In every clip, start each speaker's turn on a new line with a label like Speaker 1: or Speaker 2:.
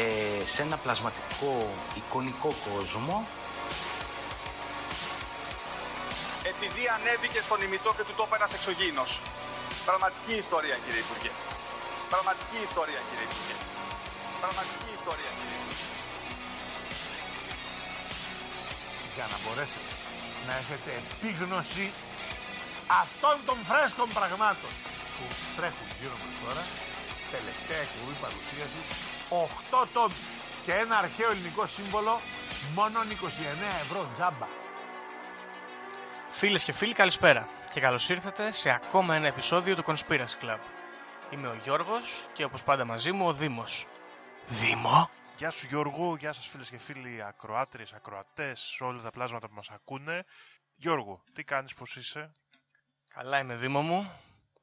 Speaker 1: ε, σε ένα πλασματικό εικονικό κόσμο.
Speaker 2: Επειδή ανέβηκε στον ημιτό και του το είπε ένας εξωγήινος. Πραγματική ιστορία κύριε Υπουργέ. Πραγματική ιστορία κύριε Υπουργέ. Πραγματική ιστορία κύριε Υπουργέ.
Speaker 3: για να μπορέσετε να έχετε επίγνωση αυτών των φρέσκων πραγμάτων που τρέχουν γύρω μας τώρα τελευταία εκπομπή παρουσίασης 8 τόμοι και ένα αρχαίο ελληνικό σύμβολο μόνο 29 ευρώ τζάμπα
Speaker 4: Φίλες και φίλοι, καλησπέρα και καλώς ήρθατε σε ακόμα ένα επεισόδιο του Conspiracy Club. Είμαι ο Γιώργος και όπως πάντα μαζί μου ο Δήμος. Δήμο!
Speaker 5: Γεια σου Γιώργο, γεια σας φίλες και φίλοι ακροάτριες, ακροατές, σε όλα τα πλάσματα που μας ακούνε. Γιώργο, τι κάνεις, πώς είσαι;
Speaker 4: Καλά είμαι Δήμο μου.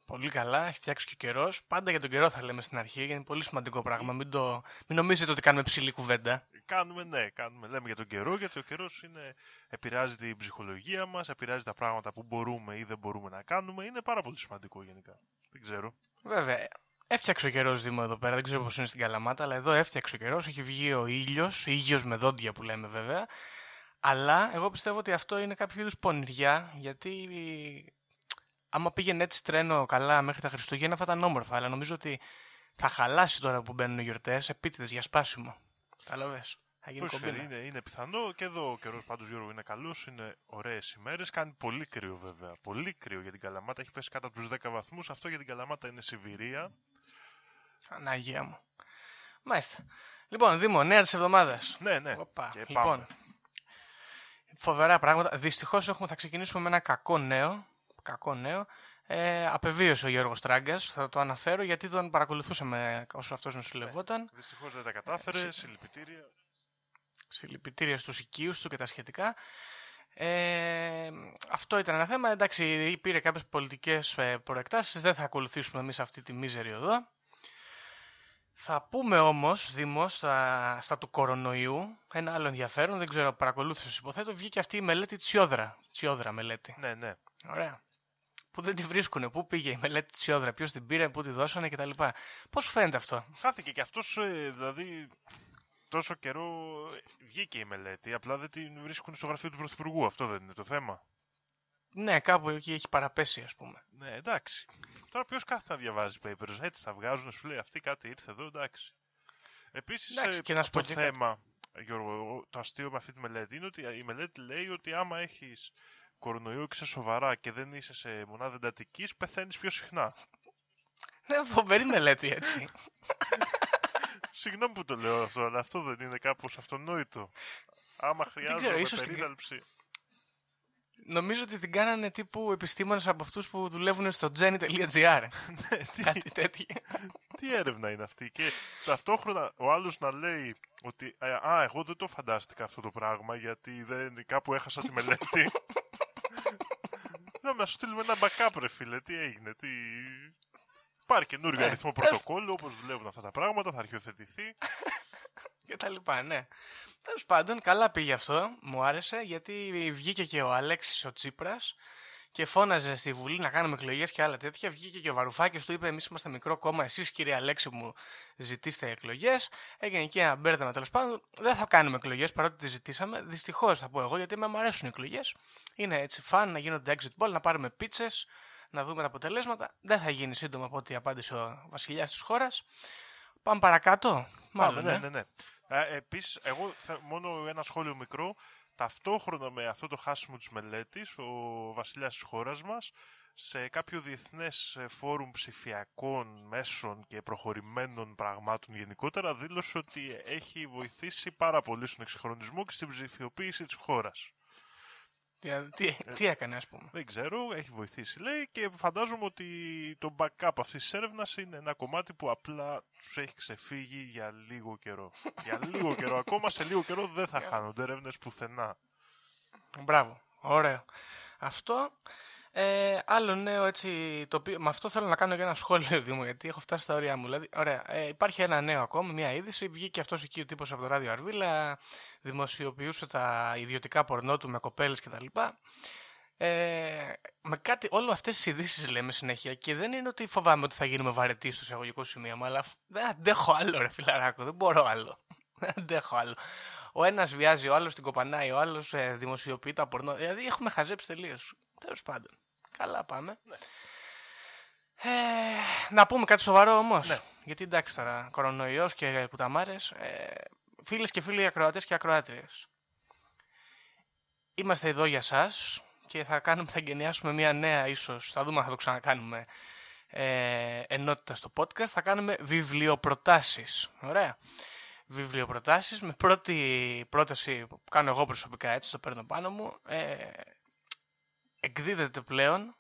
Speaker 4: Πολύ καλά, έχει φτιάξει και ο καιρός. Πάντα για τον καιρό θα λέμε στην αρχή, γιατί είναι πολύ σημαντικό πράγμα. Μην, το... Μην νομίζετε ότι κάνουμε ψηλή κουβέντα.
Speaker 5: Κάνουμε, ναι, κάνουμε, λέμε για τον καιρό, γιατί ο καιρός είναι, επηρεάζει την ψυχολογία μας, επηρεάζει τα πράγματα που μπορούμε ή δεν μπορούμε να κάνουμε. Είναι πάρα πολύ σημαντικό γενικά. Δεν ξέρω.
Speaker 4: Βέβαια, έφτιαξε ο καιρός Δήμο εδώ πέρα. Δεν ξέρω πώς είναι στην Καλαμάτα, αλλά εδώ έφτιαξε ο καιρός. Έχει βγει ο ήλιος, ήλιος με δόντια που λέμε βέβαια. Αλλά εγώ πιστεύω ότι αυτό είναι κάποιο είδους πονηριά, γιατί άμα πήγαινε έτσι τρένο καλά μέχρι τα Χριστούγεννα θα ήταν όμορφα. Αλλά νομίζω ότι θα χαλάσει τώρα που μπαίνουν οι γιορτές, επίτηδες για σπάσιμο. Κατάλαβε. Θα γίνει
Speaker 5: Πώς
Speaker 4: κομπίνα.
Speaker 5: είναι, είναι πιθανό και εδώ ο καιρός πάντως Γιώργο είναι καλός, είναι ωραίες ημέρες, κάνει πολύ κρύο βέβαια, πολύ κρύο για την Καλαμάτα, έχει πέσει κάτω από τους 10 βαθμούς, αυτό για την Καλαμάτα είναι Σιβηρία.
Speaker 4: Αναγία μου. Μάλιστα. Λοιπόν, Δήμο, νέα της εβδομάδας.
Speaker 5: Ναι, ναι,
Speaker 4: Οπα.
Speaker 5: και
Speaker 4: Λοιπόν,
Speaker 5: πάμε.
Speaker 4: φοβερά πράγματα. Δυστυχώς θα ξεκινήσουμε με ένα κακό νέο. Κακό νέο. Ε, απεβίωσε ο Γιώργος Τράγκας, θα το αναφέρω γιατί τον παρακολουθούσαμε όσο αυτός νοσηλευόταν.
Speaker 5: Δυστυχώς δεν τα κατάφερε, συλληπιτήρια.
Speaker 4: Συλληπιτήρια στους οικείους του και τα σχετικά. Ε, αυτό ήταν ένα θέμα. Εντάξει, πήρε κάποιες πολιτικές ε, προεκτάσεις. Δεν θα ακολουθήσουμε εμείς αυτή τη μίζερη οδό. Θα πούμε όμως, Δήμο, στα, στα του κορονοϊού, ένα άλλο ενδιαφέρον, δεν ξέρω, παρακολούθησες υποθέτω, βγήκε αυτή η μελέτη Τσιόδρα. Τσιόδρα μελέτη.
Speaker 5: Ναι, ναι.
Speaker 4: Ωραία. Που δεν τη βρίσκουνε. Πού πήγε η μελέτη Τσιόδρα, ποιος την πήρε, πού τη δώσανε κτλ. Πώς φαίνεται αυτό;
Speaker 5: Χάθηκε και αυτός, ε, δηλαδή, τόσο καιρό ε, βγήκε η μελέτη, απλά δεν την βρίσκουν στο γραφείο του Πρωθυπουργού, αυτό δεν είναι το θέμα.
Speaker 4: Ναι, κάπου εκεί έχει παραπέσει, ας πούμε.
Speaker 5: Ναι, εντάξει. Τώρα ποιος κάθεται να διαβάζει papers, έτσι τα βγάζουν, σου λέει αυτή κάτι ήρθε εδώ, εντάξει. Επίσης,
Speaker 4: Εντάξει, και να σου
Speaker 5: το
Speaker 4: πω και κάτι.
Speaker 5: θέμα, Γιώργο, το αστείο με αυτή τη μελέτη είναι ότι η μελέτη λέει ότι άμα έχεις κορονοϊό και είσαι σοβαρά και δεν είσαι σε μονάδα εντατικής, πεθαίνεις πιο συχνά.
Speaker 4: Ναι, φοβερή μελέτη έτσι.
Speaker 5: Συγγνώμη που το λέω αυτό, αλλά αυτό δεν είναι κάπως αυτονόητο. Άμα χρειάζομαι
Speaker 4: ίσως την-
Speaker 5: περίθαλψη.
Speaker 4: Νομίζω ότι την κάνανε τύπου επιστήμονες από αυτούς που δουλεύουν στο jenny.gr. Κάτι τέτοιο.
Speaker 5: Τι έρευνα είναι αυτή; Και ταυτόχρονα ο άλλος να λέει ότι «Ε, Α, εγώ δεν το φαντάστηκα αυτό το πράγμα γιατί δεν, κάπου έχασα τη μελέτη. Να σου στείλουμε ένα backup, ρε φίλε. Τι έγινε, τι. Υπάρχει καινούριο
Speaker 4: Ναι.
Speaker 5: αριθμό πρωτοκόλλου, όπως δουλεύουν αυτά τα πράγματα, θα αρχιοθετηθεί.
Speaker 4: και τα λοιπά, ναι. Τέλος πάντων, καλά πήγε αυτό. Μου άρεσε γιατί βγήκε και ο Αλέξης ο Τσίπρας και φώναζε στη Βουλή να κάνουμε εκλογές και άλλα τέτοια. Βγήκε και ο Βαρουφάκης, του είπε: Εμείς είμαστε μικρό κόμμα. Εσείς, κύριε Αλέξη, μου ζητήστε εκλογές. Έγινε εκεί ένα μπέρδεμα τέλος πάντων. Δεν θα κάνουμε εκλογές παρότι τις ζητήσαμε. Δυστυχώς θα πω εγώ γιατί με μου αρέσουν οι εκλογές. Είναι έτσι φαν να γίνονται exit poll, να πάρουμε πίτσες, να δούμε τα αποτελέσματα. Δεν θα γίνει σύντομα από ό,τι απάντησε ο βασιλιάς της χώρας. Πάμε παρακάτω. Μάλλον,
Speaker 5: ναι,
Speaker 4: ε.
Speaker 5: ναι, ναι. Ε, Επίσης, εγώ θα, μόνο ένα σχόλιο μικρό. Ταυτόχρονα με αυτό το χάσιμο της μελέτης, ο βασιλιάς της χώρας μας, σε κάποιο διεθνές ε, φόρουμ ψηφιακών μέσων και προχωρημένων πραγμάτων γενικότερα, δήλωσε ότι έχει βοηθήσει πάρα πολύ στον εξυγχρονισμό και στην ψηφιοποίηση της χώρας.
Speaker 4: Δηλαδή, τι, τι έκανε, ας πούμε.
Speaker 5: Δεν ξέρω, έχει βοηθήσει λέει και φαντάζομαι ότι το backup αυτής της έρευνας είναι ένα κομμάτι που απλά τους έχει ξεφύγει για λίγο καιρό. για λίγο καιρό, ακόμα σε λίγο καιρό δεν θα χάνονται έρευνες πουθενά.
Speaker 4: Μπράβο. Ωραίο. Αυτό. Ε, άλλο νέο έτσι, το οποίο, με αυτό θέλω να κάνω και ένα σχόλιο Δήμο, γιατί έχω φτάσει στα όρια μου. Δηλαδή, ωραία, ε, υπάρχει ένα νέο ακόμα, μια είδηση. Βγήκε αυτός εκεί ο τύπος από το ράδιο Αρβίλα, δημοσιοποιούσε τα ιδιωτικά πορνό του με κοπέλες κτλ. Ε, με κάτι, όλο αυτές τις ειδήσεις λέμε συνέχεια και δεν είναι ότι φοβάμαι ότι θα γίνουμε βαρετοί στο εισαγωγικό σημείο μου, αλλά δεν αντέχω άλλο, ρε φιλαράκο, δεν μπορώ άλλο. Δεν αντέχω άλλο. Ο ένας βιάζει, ο άλλος την κοπανάει, ο άλλος ε, δημοσιοποιεί τα πορνό. Δηλαδή έχουμε χαζέψει τελείως. Τέλος πάντων. Καλά πάμε.
Speaker 5: Ναι.
Speaker 4: Ε, να πούμε κάτι σοβαρό όμως.
Speaker 5: Ναι.
Speaker 4: Γιατί εντάξει τώρα, κορονοϊός και κουταμάρε. Ε, Φίλες και φίλοι ακροατές και ακροάτριες. Είμαστε εδώ για εσά και θα, κάνουμε, θα εγκαινιάσουμε μια νέα, ίσως, θα δούμε αν θα το ξανακάνουμε, ε, ενότητα στο podcast. Θα κάνουμε βιβλιοπροτάσεις. Ωραία. Βιβλιοπροτάσεις με πρώτη πρόταση που κάνω εγώ προσωπικά, έτσι το παίρνω πάνω μου. Ε, εκδίδεται πλέον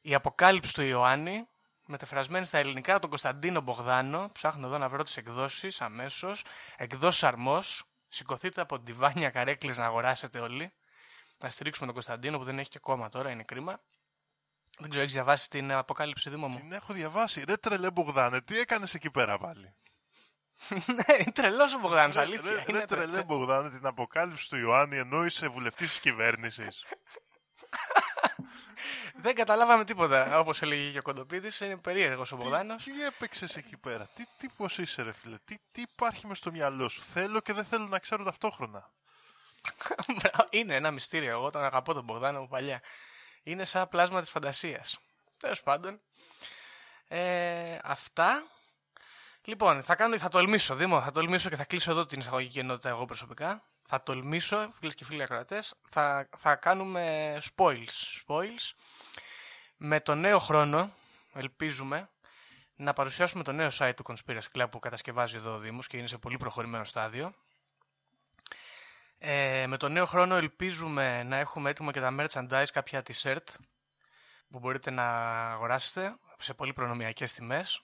Speaker 4: η Αποκάλυψη του Ιωάννη, μεταφρασμένη στα ελληνικά τον Κωνσταντίνο Μπογδάνο. Ψάχνω εδώ να βρω τις εκδόσεις αμέσως. Εκδόσεις Αρμό. Σηκωθείτε από τη βάνια καρέκλες να αγοράσετε όλοι. Να στηρίξουμε τον Κωνσταντίνο που δεν έχει και κόμμα τώρα, είναι κρίμα. Δεν ξέρω, έχεις διαβάσει την Αποκάλυψη Δήμο μου;
Speaker 5: Την έχω διαβάσει. Ρε τρελέ Μπογδάνε, τι έκανες εκεί πέρα πάλι;
Speaker 4: ναι, είναι τρελός ο Μπογδάνος,
Speaker 5: Ρε,
Speaker 4: αλήθεια.
Speaker 5: ρε,
Speaker 4: είναι
Speaker 5: ρε τρελέ Μπογδάνε, την αποκάλυψη του Ιωάννη ενώ είσαι βουλευτής της κυβέρνησης.
Speaker 4: Δεν καταλάβαμε τίποτα, όπως έλεγε και ο Κοντοπίδης. Είναι περίεργος ο Μπογδάνος.
Speaker 5: Τι, τι έπαιξες εκεί πέρα, τι τύπος είσαι ρε φίλε, τι, τι υπάρχει μες στο μυαλό σου; Θέλω και δεν θέλω να ξέρω ταυτόχρονα.
Speaker 4: είναι ένα μυστήριο. Εγώ τον αγαπώ τον Μπογδάνο από παλιά. Είναι σαν πλάσμα της φαντασίας. Τέλος πάντων. Ε, αυτά. Λοιπόν, θα, κάνω, θα τολμήσω, Δήμο, θα τολμήσω και θα κλείσω εδώ την εισαγωγική ενότητα εγώ προσωπικά. Θα τολμήσω, φίλες και φίλοι ακροατές, θα, θα κάνουμε spoils. spoils. Με το νέο χρόνο, ελπίζουμε, να παρουσιάσουμε το νέο site του Conspiracy Club που κατασκευάζει εδώ ο Δήμος και είναι σε πολύ προχωρημένο στάδιο. Ε, με το νέο χρόνο ελπίζουμε να έχουμε έτοιμο και τα merchandise, κάποια t-shirt που μπορείτε να αγοράσετε σε πολύ προνομιακές τιμές.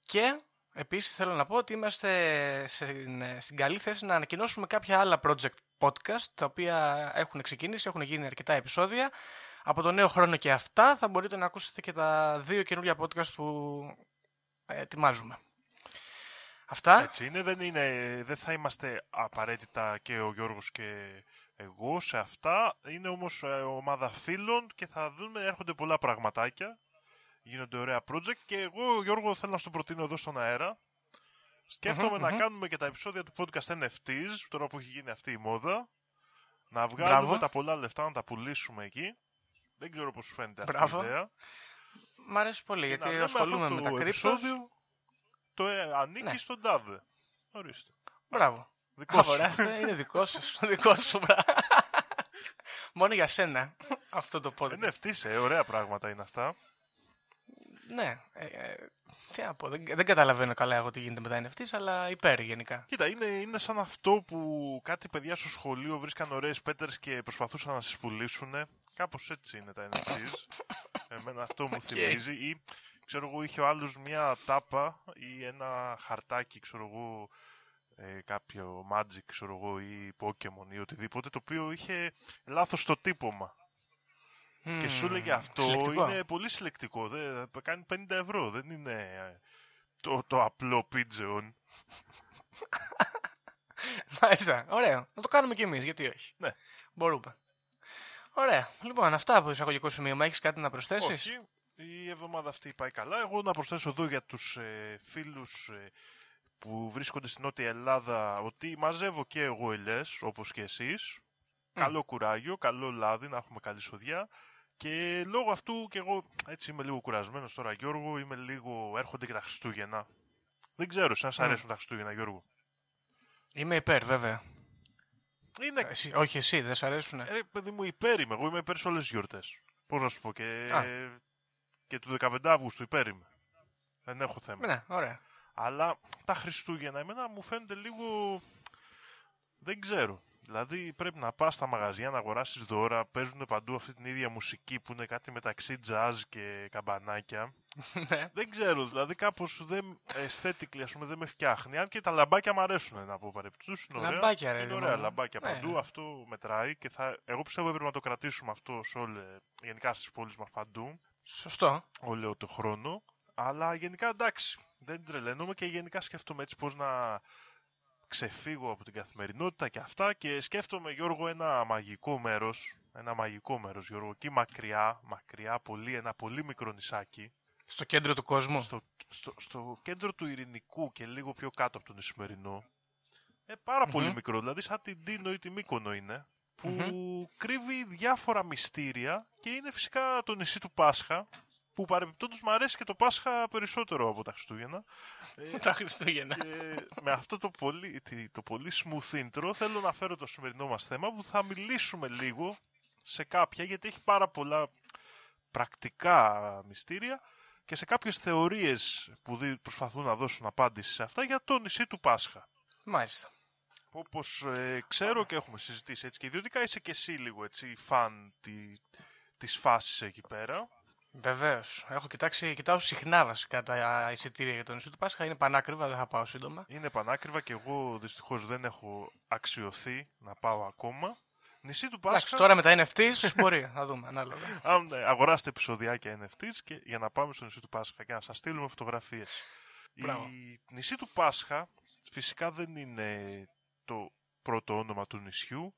Speaker 4: Και επίσης θέλω να πω ότι είμαστε στην, στην καλή θέση να ανακοινώσουμε κάποια άλλα project podcast τα οποία έχουν ξεκινήσει, έχουν γίνει αρκετά επεισόδια. Από το νέο χρόνο και αυτά θα μπορείτε να ακούσετε και τα δύο καινούργια podcast που ε, ετοιμάζουμε. Αυτά.
Speaker 5: Έτσι είναι δεν, είναι, δεν θα είμαστε απαραίτητα και ο Γιώργος και εγώ σε αυτά. Είναι όμως ε, ομάδα φίλων και θα δούμε, έρχονται πολλά πραγματάκια. Γίνονται ωραία project και εγώ Γιώργο θέλω να σου το προτείνω εδώ στον αέρα. Σκέφτομαι να κάνουμε και τα επεισόδια του podcast NFTs, τώρα που έχει γίνει αυτή η μόδα. Να βγάλουμε
Speaker 4: Μπράβο.
Speaker 5: τα πολλά λεφτά, να τα πουλήσουμε εκεί. Δεν ξέρω πώς σου φαίνεται αυτή
Speaker 4: Μπράβο.
Speaker 5: η ιδέα.
Speaker 4: Μ' αρέσει πολύ
Speaker 5: Και να
Speaker 4: γιατί
Speaker 5: λέμε
Speaker 4: ασχολούμαι
Speaker 5: αυτό
Speaker 4: με
Speaker 5: το
Speaker 4: τα κρύπτος.
Speaker 5: επεισόδιο, Το ε, ανήκει
Speaker 4: Ναι.
Speaker 5: στον τάδε. Ορίστε.
Speaker 4: Μπράβο.
Speaker 5: Δικό σου.
Speaker 4: Αγοράστε, είναι δικό σου. δικό σου, μπράβο. Μόνο για σένα αυτό το podcast.
Speaker 5: NFTs, ε, ωραία πράγματα είναι αυτά.
Speaker 4: Ναι. Ε, ε, τι να πω, δεν, δεν καταλαβαίνω καλά εγώ τι γίνεται με τα NFTs, αλλά υπέρ γενικά.
Speaker 5: Κοίτα, είναι, είναι σαν αυτό που κάτι παιδιά στο σχολείο βρίσκαν ωραίες πέτρες και προσπαθούσαν να τις πουλήσουν. Κάπως έτσι είναι τα NFTs. Εμένα αυτό μου θυμίζει. Ή, ξέρω εγώ, είχε ο άλλος μια τάπα ή ένα χαρτάκι, ξέρω εγώ, ε, κάποιο Magic, ξέρω εγώ, ή Pokemon ή οτιδήποτε, το οποίο είχε λάθος το τύπομα. Και σου έλεγε αυτό
Speaker 4: συλλεκτικό.
Speaker 5: είναι πολύ συλλεκτικό. Δεν, κάνει 50 ευρώ. Δεν είναι ε, το, το απλό pigeon.
Speaker 4: Μάλιστα. Ωραίο. Να το κάνουμε κι εμείς, γιατί όχι;
Speaker 5: Ναι.
Speaker 4: Μπορούμε. Ωραία. Λοιπόν, αυτά από εισαγωγικό σημείο. Μα έχει κάτι να προσθέσεις;
Speaker 5: Όχι. Η εβδομάδα αυτή πάει καλά. Εγώ να προσθέσω εδώ για τους ε, φίλους ε, που βρίσκονται στην Νότια Ελλάδα ότι μαζεύω και εγώ ελιές, όπως και εσείς. Καλό κουράγιο, καλό λάδι, να έχουμε καλή σοδιά. Και λόγω αυτού και εγώ έτσι είμαι λίγο κουρασμένος τώρα Γιώργο, είμαι λίγο, έρχονται και τα Χριστούγεννα. Δεν ξέρω, σαν σ' αρέσουν τα Χριστούγεννα Γιώργο;
Speaker 4: Είμαι υπέρ, βέβαια.
Speaker 5: Είναι,
Speaker 4: Εσύ, όχι, εσύ, δεν σ' αρέσουν.
Speaker 5: ε, ρε παιδί μου, υπέρ είμαι. Εγώ είμαι υπέρ σε όλες τις γιορτές. Πώς να σου πω και,
Speaker 4: Α.
Speaker 5: και του 15 Αύγουστου υπέρ είμαι. Δεν έχω θέμα.
Speaker 4: Ναι, ωραία.
Speaker 5: Αλλά τα Χριστούγεννα εμένα μου φαίνονται λίγο... Δεν ξέρω. Δηλαδή πρέπει να πας στα μαγαζιά να αγοράσεις δώρα, παίζουν παντού αυτή την ίδια μουσική που είναι κάτι μεταξύ jazz και καμπανάκια.
Speaker 4: Ναι.
Speaker 5: δεν ξέρω, δηλαδή κάπως δεν, aesthetically ας πούμε δεν με φτιάχνει. Αν και τα λαμπάκια μου αρέσουν να πω παρεπτούς, είναι ωραία.
Speaker 4: Λαμπάκια, ρε,
Speaker 5: είναι ωραία
Speaker 4: Δημήτρη.
Speaker 5: λαμπάκια
Speaker 4: Ναι.
Speaker 5: παντού, αυτό μετράει και θα, εγώ πιστεύω έπρεπε να το κρατήσουμε αυτό σε όλε, γενικά στις πόλεις μας παντού
Speaker 4: Σωστό.
Speaker 5: όλο το χρόνο. Αλλά γενικά εντάξει, δεν τρελαίνομαι και γενικά σκέφτομαι έτσι πώς να ξεφύγω από την καθημερινότητα και αυτά και σκέφτομαι Γιώργο ένα μαγικό μέρος, ένα μαγικό μέρος Γιώργο, εκεί μακριά, μακριά πολύ, ένα πολύ μικρό νησάκι,
Speaker 4: Στο κέντρο του κόσμου.
Speaker 5: στο, στο, στο κέντρο του Ειρηνικού και λίγο πιο κάτω από τον Ισημερινό. Ε, παρα πολύ μικρό, δηλαδή σαν την Τίνο ή τη Μύκονο είναι, που κρύβει διάφορα μυστήρια και είναι φυσικά το νησί του Πάσχα, που παρεμπιπτόντως μου αρέσει και το Πάσχα περισσότερο από τα Χριστούγεννα.
Speaker 4: Τα Χριστούγεννα.
Speaker 5: Και με αυτό το πολύ, τη- το πολύ smooth intro θέλω να φέρω το σημερινό μας θέμα που θα μιλήσουμε λίγο σε κάποια γιατί έχει πάρα πολλά πρακτικά μυστήρια και σε κάποιες θεωρίες που δι- προσπαθούν να δώσουν απάντηση σε αυτά για το νησί του Πάσχα.
Speaker 4: Μάλιστα.
Speaker 5: Όπως ε, ξέρω και έχουμε συζητήσει έτσι και ιδιωτικά είσαι και εσύ λίγο έτσι φαν τη, της φάσης εκεί πέρα.
Speaker 4: Βεβαίως. Έχω κοιτάξει, κοιτάω συχνά βασικά τα εισιτήρια για το νησί του Πάσχα. Είναι πανάκριβα, δεν θα πάω σύντομα.
Speaker 5: Είναι πανάκριβα και εγώ δυστυχώς δεν έχω αξιωθεί να πάω ακόμα. Νησί του Πάσχα...
Speaker 4: Εντάξει, τώρα με τα NFTs μπορεί να δούμε ανάλογα.
Speaker 5: Αν ναι, αγοράστε επεισοδιάκια NFTs και, για να πάμε στο νησί του Πάσχα και να σας στείλουμε φωτογραφίες.
Speaker 4: Μπράβο.
Speaker 5: Η νησί του Πάσχα φυσικά δεν είναι το πρώτο όνομα του νησιού,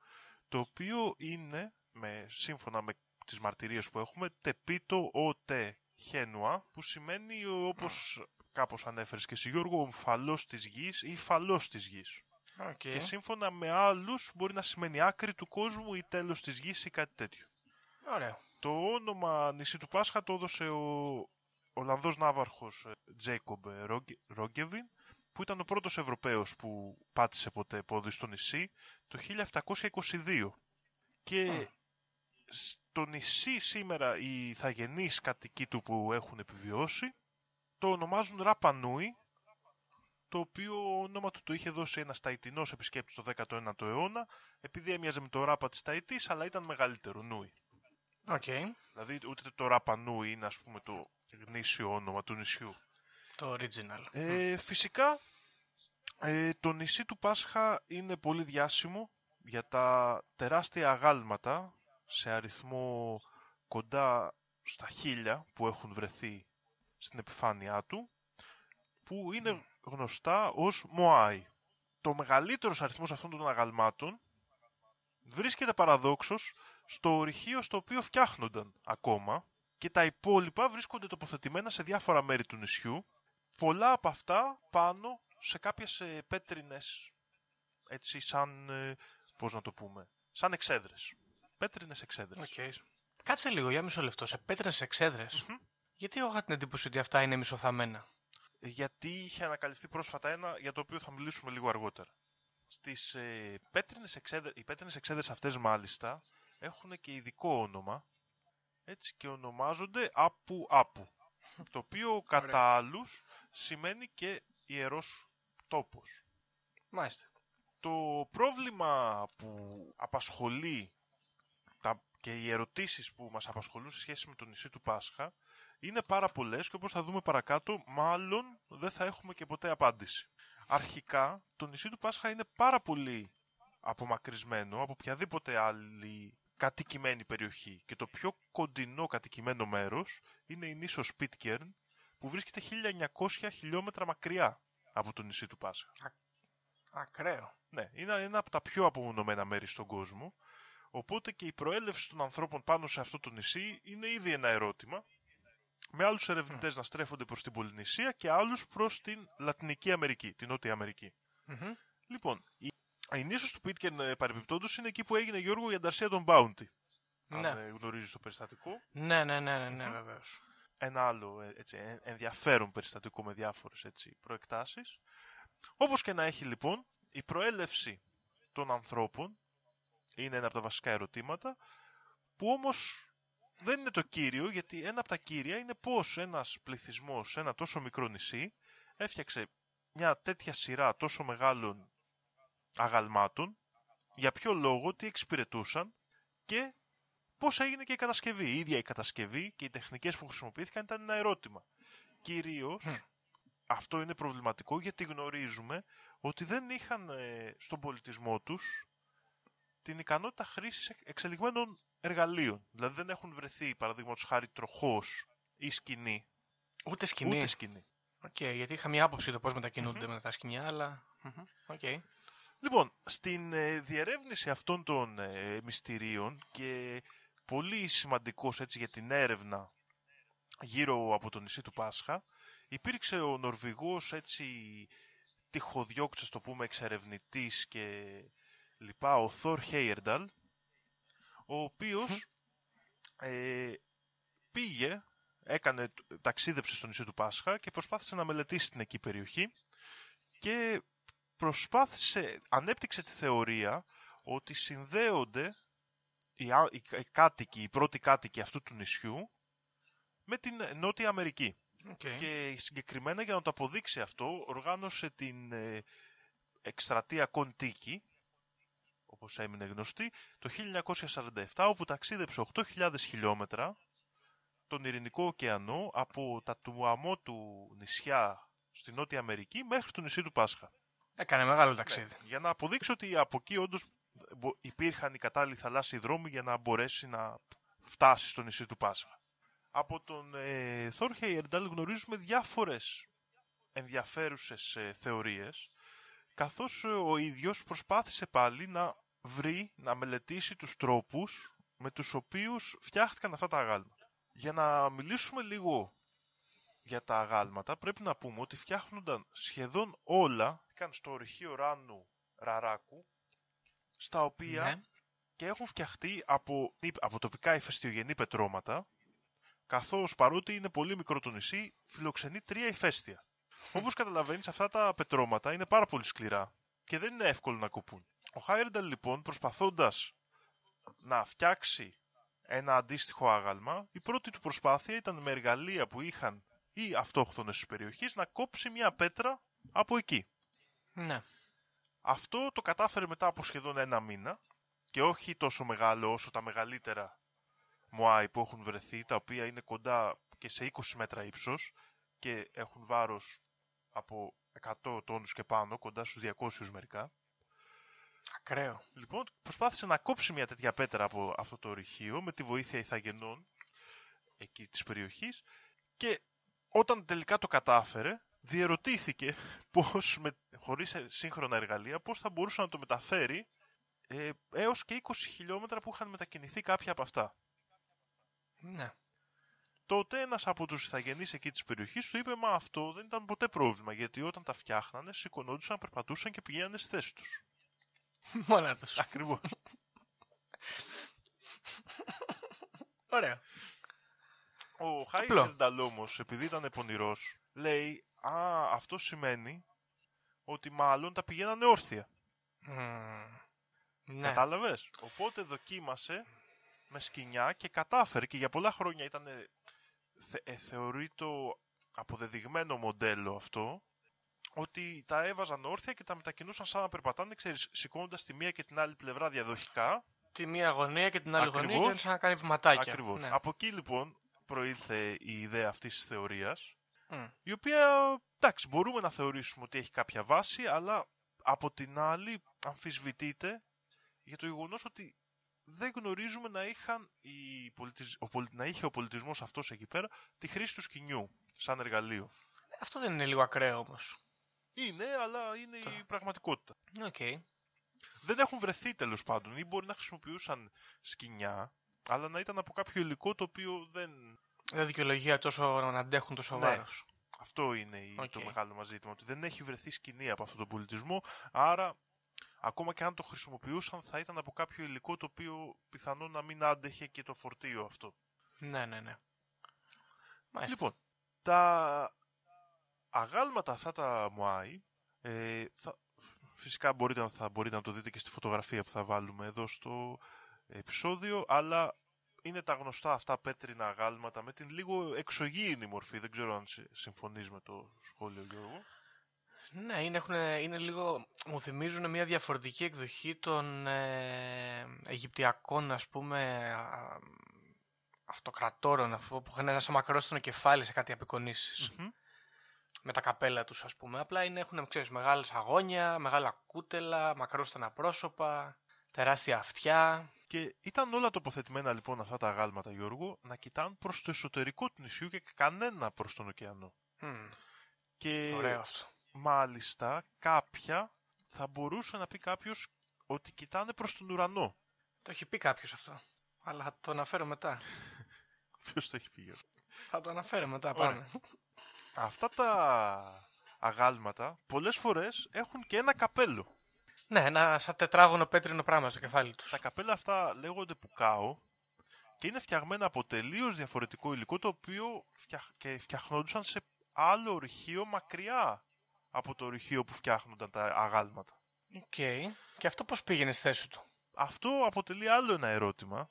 Speaker 5: το οποίο είναι, με, σύμφωνα με τις μαρτυρίες που έχουμε, Te Pito o te Henua, που σημαίνει όπως κάπως ανέφερες και εσύ Γιώργο, ομφαλός της γης ή αφαλός της γης.
Speaker 4: Οκ.
Speaker 5: Και σύμφωνα με άλλους μπορεί να σημαίνει άκρη του κόσμου ή τέλος της γης ή κάτι τέτοιο.
Speaker 4: Ωραίο.
Speaker 5: Το όνομα νησί του Πάσχα το έδωσε ο Ολλανδός ναύαρχος Τζέικομπ Ρόγκεβιν που ήταν ο πρώτος Ευρωπαίος που πάτησε ποτέ πόδι στο νησί το 1722. Και στο νησί σήμερα οι ηθαγενείς κατοικοί του που έχουν επιβιώσει το ονομάζουν Ραπανούι το οποίο όνομα του το είχε δώσει ένας Ταϊτινός επισκέπτης το 19ο αιώνα επειδή έμοιαζε με το ράπα της Ταϊτής αλλά ήταν μεγαλύτερο Νούι.
Speaker 4: Οκ.
Speaker 5: Δηλαδή ούτε το Ραπανούι είναι ας πούμε το γνήσιο όνομα του νησιού.
Speaker 4: Το original.
Speaker 5: Ε, φυσικά ε, το νησί του Πάσχα είναι πολύ διάσημο για τα τεράστια αγάλματα σε αριθμό κοντά στα χίλια που έχουν βρεθεί στην επιφάνειά του που είναι γνωστά ως Μοάι. Το μεγαλύτερος αριθμός αυτών των αγαλμάτων βρίσκεται παραδόξως στο ορυχείο στο οποίο φτιάχνονταν ακόμα και τα υπόλοιπα βρίσκονται τοποθετημένα σε διάφορα μέρη του νησιού πολλά από αυτά πάνω σε κάποιες ε, πέτρινες έτσι σαν, ε, πώς να το πούμε, σαν εξέδρες. Πέτρινες εξέδρες.
Speaker 4: Οκ. Κάτσε λίγο για μισό λεπτό. Σε πέτρες εξέδρες. Γιατί έχω την εντύπωση ότι αυτά είναι μισοθαμμένα;
Speaker 5: γιατί είχε ανακαλυφθεί πρόσφατα ένα για το οποίο θα μιλήσουμε λίγο αργότερα. Στις ε, πέτρινες εξέδρες, οι πέτρινες εξέδρες αυτές μάλιστα έχουν και ειδικό όνομα έτσι και ονομάζονται Άπου Άπου το οποίο κατά άλλους σημαίνει και ιερός τόπος.
Speaker 4: Μάλιστα.
Speaker 5: Το πρόβλημα που απασχολεί τα, και οι ερωτήσεις που μας απασχολούν σε σχέση με το νησί του Πάσχα είναι πάρα πολλές και όπως θα δούμε παρακάτω μάλλον δεν θα έχουμε και ποτέ απάντηση. Αρχικά το νησί του Πάσχα είναι πάρα πολύ απομακρυσμένο από οποιαδήποτε άλλη κατοικημένη περιοχή και το πιο κοντινό κατοικημένο μέρος είναι η νήσος Σπίτκερν που βρίσκεται 1900 χιλιόμετρα μακριά από το νησί του Πάσχα.
Speaker 4: Ακραίο.
Speaker 5: Ναι, είναι ένα από τα πιο απομονωμένα μέρη στον κόσμο. Οπότε και η προέλευση των ανθρώπων πάνω σε αυτό το νησί είναι ήδη ένα ερώτημα. Με άλλους ερευνητές να στρέφονται προς την Πολυνησία και άλλους προς την Λατινική Αμερική, την Νότια Αμερική.
Speaker 4: Μμμ.
Speaker 5: Λοιπόν, η, η νήσος του Πίτκεν ε, παρεμπιπτόντως είναι εκεί που έγινε Γιώργο η ανταρσία των Bounty.
Speaker 4: Ναι.
Speaker 5: Αν ε, γνωρίζεις το περιστατικό.
Speaker 4: Ναι, ναι, ναι, ναι, ναι βεβαίως.
Speaker 5: ένα άλλο ε, έτσι, ε, ενδιαφέρον περιστατικό με διάφορες έτσι, προεκτάσεις. Όπως και να έχει λοιπόν, η προέλευση των ανθρώπων είναι ένα από τα βασικά ερωτήματα, που όμως δεν είναι το κύριο, γιατί ένα από τα κύρια είναι πώς ένας πληθυσμός σε ένα τόσο μικρό νησί έφτιαξε μια τέτοια σειρά τόσο μεγάλων αγαλμάτων για ποιο λόγο, τι εξυπηρετούσαν και πώς έγινε και η κατασκευή. Η ίδια η κατασκευή και οι τεχνικές που χρησιμοποιήθηκαν ήταν ένα ερώτημα. Κυρίως αυτό είναι προβληματικό γιατί γνωρίζουμε ότι δεν είχαν ε, στον πολιτισμό τους την ικανότητα χρήσης εξ- εξελιγμένων εργαλείων. Δηλαδή δεν έχουν βρεθεί, παραδείγματος χάρη, τροχός ή σκοινί.
Speaker 4: Ούτε σκοινί.
Speaker 5: Ούτε σκηνή.
Speaker 4: Οκ, γιατί είχα μια άποψη το πώς μετακινούνται με τα σκοινιά, αλλά. Μμμ, Οκ.
Speaker 5: Λοιπόν, στην ε, διερεύνηση αυτών των ε, μυστηρίων και πολύ σημαντικός έτσι για την έρευνα γύρω από το νησί του Πάσχα, υπήρξε ο Νορβηγός έτσι τυχοδιώκτης, το πούμε, εξερευνητής και λοιπά, ο Θόρ Χέιερνταλ, ο οποίος ε, πήγε, έκανε, ταξίδεψε στο νησί του Πάσχα και προσπάθησε να μελετήσει την εκεί περιοχή και προσπάθησε, ανέπτυξε τη θεωρία ότι συνδέονται οι, α- οι, οι κάτοικοι, οι πρώτοι κάτοικοι αυτού του νησιού με την Νότια Αμερική.
Speaker 4: Οκ.
Speaker 5: Και συγκεκριμένα για να το αποδείξει αυτό, οργάνωσε την ε, εκστρατεία Κον Τίκι, όπως έμεινε γνωστή, το 1947, όπου ταξίδεψε 8.000 χιλιόμετρα τον Ειρηνικό ωκεανό από τα του του νησιά στη Νότια Αμερική μέχρι το νησί του Πάσχα.
Speaker 4: Έκανε μεγάλο ταξίδι.
Speaker 5: Για να αποδείξω ότι από εκεί όντως υπήρχαν οι κατάλληλοι θαλάσσιοι δρόμοι για να μπορέσει να φτάσει στο νησί του Πάσχα. Από τον ε, Θόρ Χέιερνταλ γνωρίζουμε διάφορες ενδιαφέρουσες ε, θεωρίες, καθώς ε, ο ίδιος προσπάθησε πάλι να βρει, να μελετήσει τους τρόπους με τους οποίους φτιάχτηκαν αυτά τα αγάλματα. Για να μιλήσουμε λίγο για τα αγάλματα, πρέπει να πούμε ότι φτιάχνονταν σχεδόν όλα καν στο ορυχείο Ράνου Ραράκου, στα οποία
Speaker 4: Ναι.
Speaker 5: και έχουν φτιαχτεί από, από τοπικά ηφαιστειογενή πετρώματα, καθώς παρότι είναι πολύ μικρό το νησί, φιλοξενεί τρία ηφαίστεια. Όπως καταλαβαίνεις, αυτά τα πετρώματα είναι πάρα πολύ σκληρά και δεν είναι εύκολο να κοπούν. Ο Χάιρνταλ λοιπόν, προσπαθώντας να φτιάξει ένα αντίστοιχο άγαλμα, η πρώτη του προσπάθεια ήταν με εργαλεία που είχαν οι αυτόχθονες της περιοχής να κόψει μια πέτρα από εκεί.
Speaker 4: Ναι.
Speaker 5: Αυτό το κατάφερε μετά από σχεδόν ένα μήνα και όχι τόσο μεγάλο όσο τα μεγαλύτερα Μωάι που έχουν βρεθεί, τα οποία είναι κοντά και σε 20 μέτρα ύψος και έχουν βάρος από 100 τόνους και πάνω, κοντά στους 200 μερικά.
Speaker 4: Ακραίο.
Speaker 5: Λοιπόν, προσπάθησε να κόψει μια τέτοια πέτρα από αυτό το ορυχείο με τη βοήθεια ηθαγενών εκεί της περιοχής και όταν τελικά το κατάφερε, διερωτήθηκε πώς, με, χωρίς σύγχρονα εργαλεία, πώς θα μπορούσε να το μεταφέρει ε, έως και 20 χιλιόμετρα που είχαν μετακινηθεί κάποια από αυτά.
Speaker 4: Ναι.
Speaker 5: Τότε ένας από τους ηθαγενεί εκεί της περιοχής του είπε: Μα αυτό δεν ήταν ποτέ πρόβλημα, γιατί όταν τα φτιάχνανε, σηκωνόντουσαν, περπατούσαν και πηγαίνανε στη θέση τους.
Speaker 4: Μόνα του.
Speaker 5: Ακριβώς.
Speaker 4: Ωραίο.
Speaker 5: Ο Χάιερνταλ όμω, επειδή ήταν πονηρός, λέει: Α, αυτό σημαίνει ότι μάλλον τα πηγαίνανε όρθια.
Speaker 4: Μμμ. Ναι.
Speaker 5: Κατάλαβες; Οπότε δοκίμασε με σκοινιά και κατάφερε και για πολλά χρόνια ήταν ε, θε, ε, θεωρεί το αποδεδειγμένο μοντέλο αυτό ότι τα έβαζαν όρθια και τα μετακινούσαν σαν να περπατάνε, ξέρεις, σηκώνοντας τη μία και την άλλη πλευρά διαδοχικά.
Speaker 4: Τη μία γωνία και την άλλη
Speaker 5: Ακριβώς.
Speaker 4: γωνία και είναι σαν να κάνει βηματάκια.
Speaker 5: Ακριβώς.
Speaker 4: Ναι.
Speaker 5: Από εκεί λοιπόν προήλθε η ιδέα αυτής της θεωρίας,
Speaker 4: Μμ.
Speaker 5: η οποία, εντάξει, μπορούμε να θεωρήσουμε ότι έχει κάποια βάση, αλλά από την άλλη αμφισβητείται για το γεγονός ότι δεν γνωρίζουμε να, είχαν οι πολιτισ... ο πολι- να είχε ο πολιτισμός αυτός εκεί πέρα τη χρήση του σκηνιού σαν εργαλείο.
Speaker 4: Αυτό δεν είναι λίγο ακραίο όμως.
Speaker 5: Είναι, αλλά είναι η πραγματικότητα.
Speaker 4: Οκ.
Speaker 5: Δεν έχουν βρεθεί τέλος πάντων ή μπορεί να χρησιμοποιούσαν σκοινιά, αλλά να ήταν από κάποιο υλικό το οποίο δεν...
Speaker 4: Δεν δικαιολογία τόσο να αντέχουν τόσο
Speaker 5: Ναι.
Speaker 4: βάρος.
Speaker 5: Αυτό είναι η-
Speaker 4: Οκ.
Speaker 5: το μεγάλο μας ζήτημα, ότι δεν έχει βρεθεί σκοινί από αυτόν τον πολιτισμό, άρα ακόμα και αν το χρησιμοποιούσαν θα ήταν από κάποιο υλικό το οποίο πιθανόν να μην άντεχε και το φορτίο αυτό.
Speaker 4: Ναι, ναι, ναι. Μάλιστα.
Speaker 5: Λοιπόν, τα αγάλματα αυτά τα Μουάι, ε, θα, φυσικά μπορείτε, να- θα μπορείτε να το δείτε και στη φωτογραφία που θα βάλουμε εδώ στο επεισόδιο, αλλά είναι τα γνωστά αυτά πέτρινα αγάλματα με την λίγο εξωγήινη μορφή. Δεν ξέρω αν συ- συμφωνείς με το σχόλιο Γιώργο.
Speaker 4: Ναι, είναι, έχουν, είναι λίγο, μου θυμίζουν μια διαφορετική εκδοχή των ε, Αιγυπτιακών, ας πούμε, α, αυτοκρατόρων, αφού, που είχαν ένα σαν μακρόστονο κεφάλι σε κάτι απεικονίσεις. Με τα καπέλα τους, ας πούμε. Απλά είναι, έχουν, ξέρεις, μεγάλες αγώνια, μεγάλα κούτελα, μακρόστονα πρόσωπα, τεράστια αυτιά.
Speaker 5: Και ήταν όλα τοποθετημένα λοιπόν αυτά τα αγάλματα, Γιώργο, να κοιτάνε προς το εσωτερικό του νησιού και κανένα προς τον ωκεανό.
Speaker 4: Μμμ,
Speaker 5: Και
Speaker 4: ωραίο αυτό.
Speaker 5: μάλιστα κάποια θα μπορούσε να πει κάποιος ότι κοιτάνε προς τον ουρανό.
Speaker 4: Το έχει πει κάποιος αυτό. Αλλά θα το αναφέρω μετά.
Speaker 5: Ποιος το έχει πει Γιώργο;
Speaker 4: θα το αναφέρω μετά,
Speaker 5: Ωραία.
Speaker 4: πάμε.
Speaker 5: Αυτά τα αγάλματα πολλές φορές έχουν και ένα καπέλο.
Speaker 4: ναι, ένα σαν τετράγωνο πέτρινο πράγμα στο κεφάλι τους.
Speaker 5: Τα καπέλα αυτά λέγονται πουκάο και είναι φτιαγμένα από τελείως διαφορετικό υλικό το οποίο φτιαχ... και φτιαχνόντουσαν σε άλλο ορυχείο μακριά από το ορυχείο που φτιάχνονταν τα αγάλματα.
Speaker 4: Οκ. Και αυτό πώς πήγαινε στη θέση του;
Speaker 5: Αυτό αποτελεί άλλο ένα ερώτημα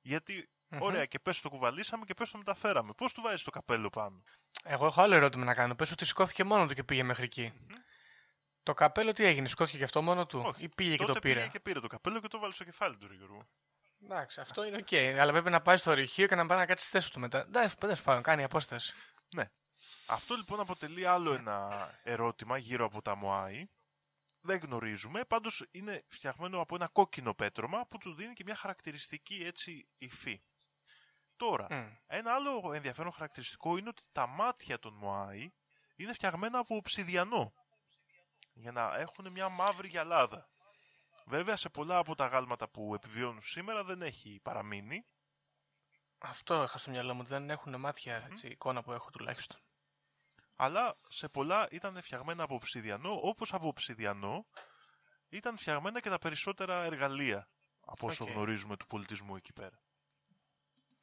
Speaker 5: γιατί
Speaker 4: Μμμ.
Speaker 5: ωραία και πες το κουβαλήσαμε και πες το μεταφέραμε. Πώς του βάζεις το καπέλο πάνω;
Speaker 4: Εγώ έχω άλλο ερώτημα να κάνω. Πες ότι σηκώθηκε μόνο του και πήγε μέχρι εκεί. Το καπέλο τι έγινε, σηκώθηκε και αυτό μόνο του;
Speaker 5: Όχι.
Speaker 4: ή πήγε και
Speaker 5: Τότε
Speaker 4: το πήρε;
Speaker 5: πήγε και πήρε το καπέλο και το βάλει στο κεφάλι του ρε Γιώργο.
Speaker 4: Εντάξει, αυτό είναι οκ. Αλλά πρέπει να πάει στο ορυχείο και να πάει να κάτσει στη θέση του μετά. Εντάξει, τέλο πάντων, κάνει απόσταση.
Speaker 5: Ναι. Αυτό λοιπόν αποτελεί άλλο ένα ερώτημα γύρω από τα Μωάη. Δεν γνωρίζουμε, πάντως είναι φτιαγμένο από ένα κόκκινο πέτρωμα που του δίνει και μια χαρακτηριστική έτσι υφή. Τώρα,
Speaker 4: Μμ.
Speaker 5: ένα άλλο ενδιαφέρον χαρακτηριστικό είναι ότι τα μάτια των Μωάη είναι φτιαγμένα από οψιδιανό για να έχουν μια μαύρη γυαλάδα. Βέβαια σε πολλά από τα γάλματα που επιβιώνουν σήμερα δεν έχει παραμείνει,
Speaker 4: Αυτό είχα στο μυαλό μου. ότι Δεν έχουν μάτια, έτσι, εικόνα που έχω τουλάχιστον.
Speaker 5: αλλά σε πολλά ήταν φτιαγμένα από οψιδιανό, όπως από οψιδιανό ήταν φτιαγμένα και τα περισσότερα εργαλεία από όσο
Speaker 4: Οκ.
Speaker 5: γνωρίζουμε του πολιτισμού εκεί πέρα.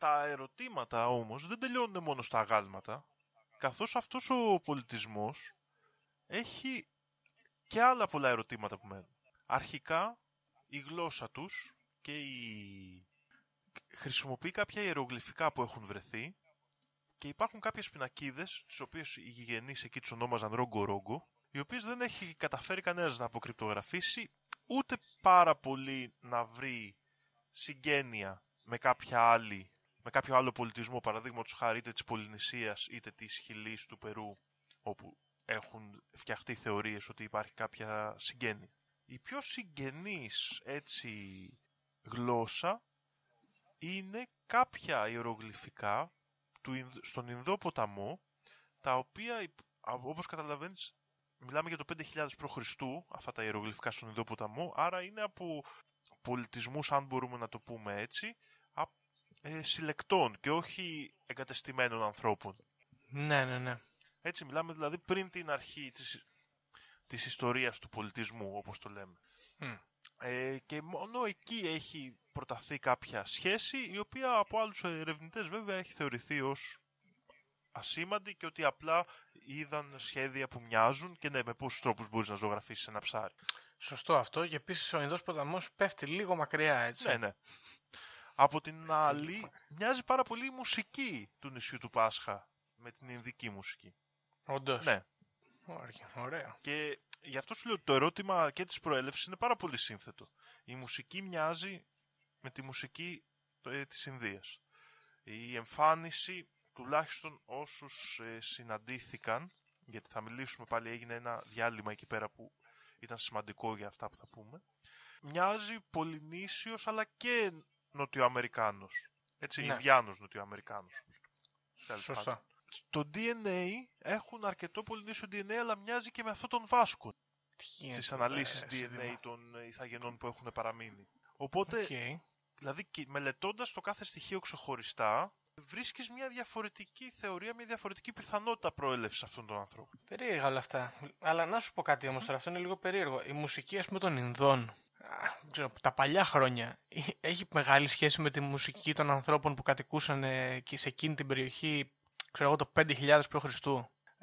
Speaker 5: Τα ερωτήματα όμως δεν τελειώνουν μόνο στα αγάλματα, καθώς αυτός ο πολιτισμός έχει και άλλα πολλά ερωτήματα που μένουν. Αρχικά, η γλώσσα τους και η... χρησιμοποιεί κάποια ιερογλυφικά που έχουν βρεθεί και υπάρχουν κάποιες πινακίδες, τις οποίες οι γηγενείς εκεί τους ονόμαζαν ρογκο-ρογκο, οι οποίες δεν έχει καταφέρει κανένας να αποκρυπτογραφήσει, ούτε πάρα πολύ να βρει συγγένεια με κάποια άλλη, με κάποιο άλλο πολιτισμό, παραδείγματος χάρη είτε της Πολυνησίας είτε της Χιλής του Περού, όπου έχουν φτιαχτεί θεωρίες ότι υπάρχει κάποια συγγένεια. Η πιο συγγενής έτσι γλώσσα είναι κάποια ιερογλυφικά του, Ινδ- στον Ινδό ποταμό, τα οποία, υπ- α, όπως καταλαβαίνεις, μιλάμε για το 5.000 π.Χ. αυτά τα ιερογλυφικά στον Ινδό ποταμό, άρα είναι από πολιτισμούς, αν μπορούμε να το πούμε έτσι, α, ε, συλλεκτών και όχι εγκατεστημένων ανθρώπων.
Speaker 4: Ναι, ναι, ναι.
Speaker 5: Έτσι μιλάμε δηλαδή πριν την αρχή της, της ιστορίας του πολιτισμού, όπως το λέμε.
Speaker 4: Μμ.
Speaker 5: Ε, και μόνο εκεί έχει προταθεί κάποια σχέση, η οποία από άλλους ερευνητές βέβαια έχει θεωρηθεί ως ασήμαντη και ότι απλά είδαν σχέδια που μοιάζουν και ναι, με πόσους τρόπους μπορείς να ζωγραφίσεις ένα ψάρι.
Speaker 4: Σωστό αυτό. Και επίσης ο Ινδός ποταμός πέφτει λίγο μακριά, έτσι.
Speaker 5: Ναι, ναι. Από την άλλη, μοιάζει πάρα πολύ η μουσική του νησιού του Πάσχα με την Ινδική μουσική.
Speaker 4: Όντως.
Speaker 5: Ναι.
Speaker 4: Ωραίο.
Speaker 5: Και γι' αυτό σου λέω ότι το ερώτημα και της προέλευσης είναι πάρα πολύ σύνθετο. Η μουσική μοιάζει με τη μουσική ε, της Ινδίας. Η εμφάνιση, τουλάχιστον όσους ε, συναντήθηκαν, γιατί θα μιλήσουμε πάλι, έγινε ένα διάλειμμα εκεί πέρα που ήταν σημαντικό για αυτά που θα πούμε, μοιάζει Πολυνήσιος αλλά και Νοτιοαμερικάνος. Έτσι,
Speaker 4: Ναι.
Speaker 5: Ινδιάνος Νοτιοαμερικάνος. Τέλος πάντων
Speaker 4: Σωστό.
Speaker 5: στο DNA έχουν αρκετό πολυνήσιο DNA, αλλά μοιάζει και με αυτό τον Βάσκο
Speaker 4: Τι
Speaker 5: στις
Speaker 4: γίνεται,
Speaker 5: αναλύσεις
Speaker 4: ε,
Speaker 5: DNA
Speaker 4: σύνδεμα.
Speaker 5: των ε, ιθαγενών που έχουν παραμείνει. Οπότε,
Speaker 4: Οκ.
Speaker 5: δηλαδή, και- μελετώντας το κάθε στοιχείο ξεχωριστά, βρίσκεις μια διαφορετική θεωρία, μια διαφορετική πιθανότητα προέλευσης αυτών των ανθρώπων.
Speaker 4: Περίεργα όλα αυτά. Αλλά να σου πω κάτι όμως τώρα, αυτό είναι λίγο περίεργο. Η μουσική, ας πούμε, των Ινδών, α, δεν ξέρω, τα παλιά χρόνια, ε, έχει μεγάλη σχέση με τη μουσική των ανθρώπων που κατοικούσαν ε, και σε εκείνη την περιοχή, ξέρω εγώ, το 5.000 π.Χ.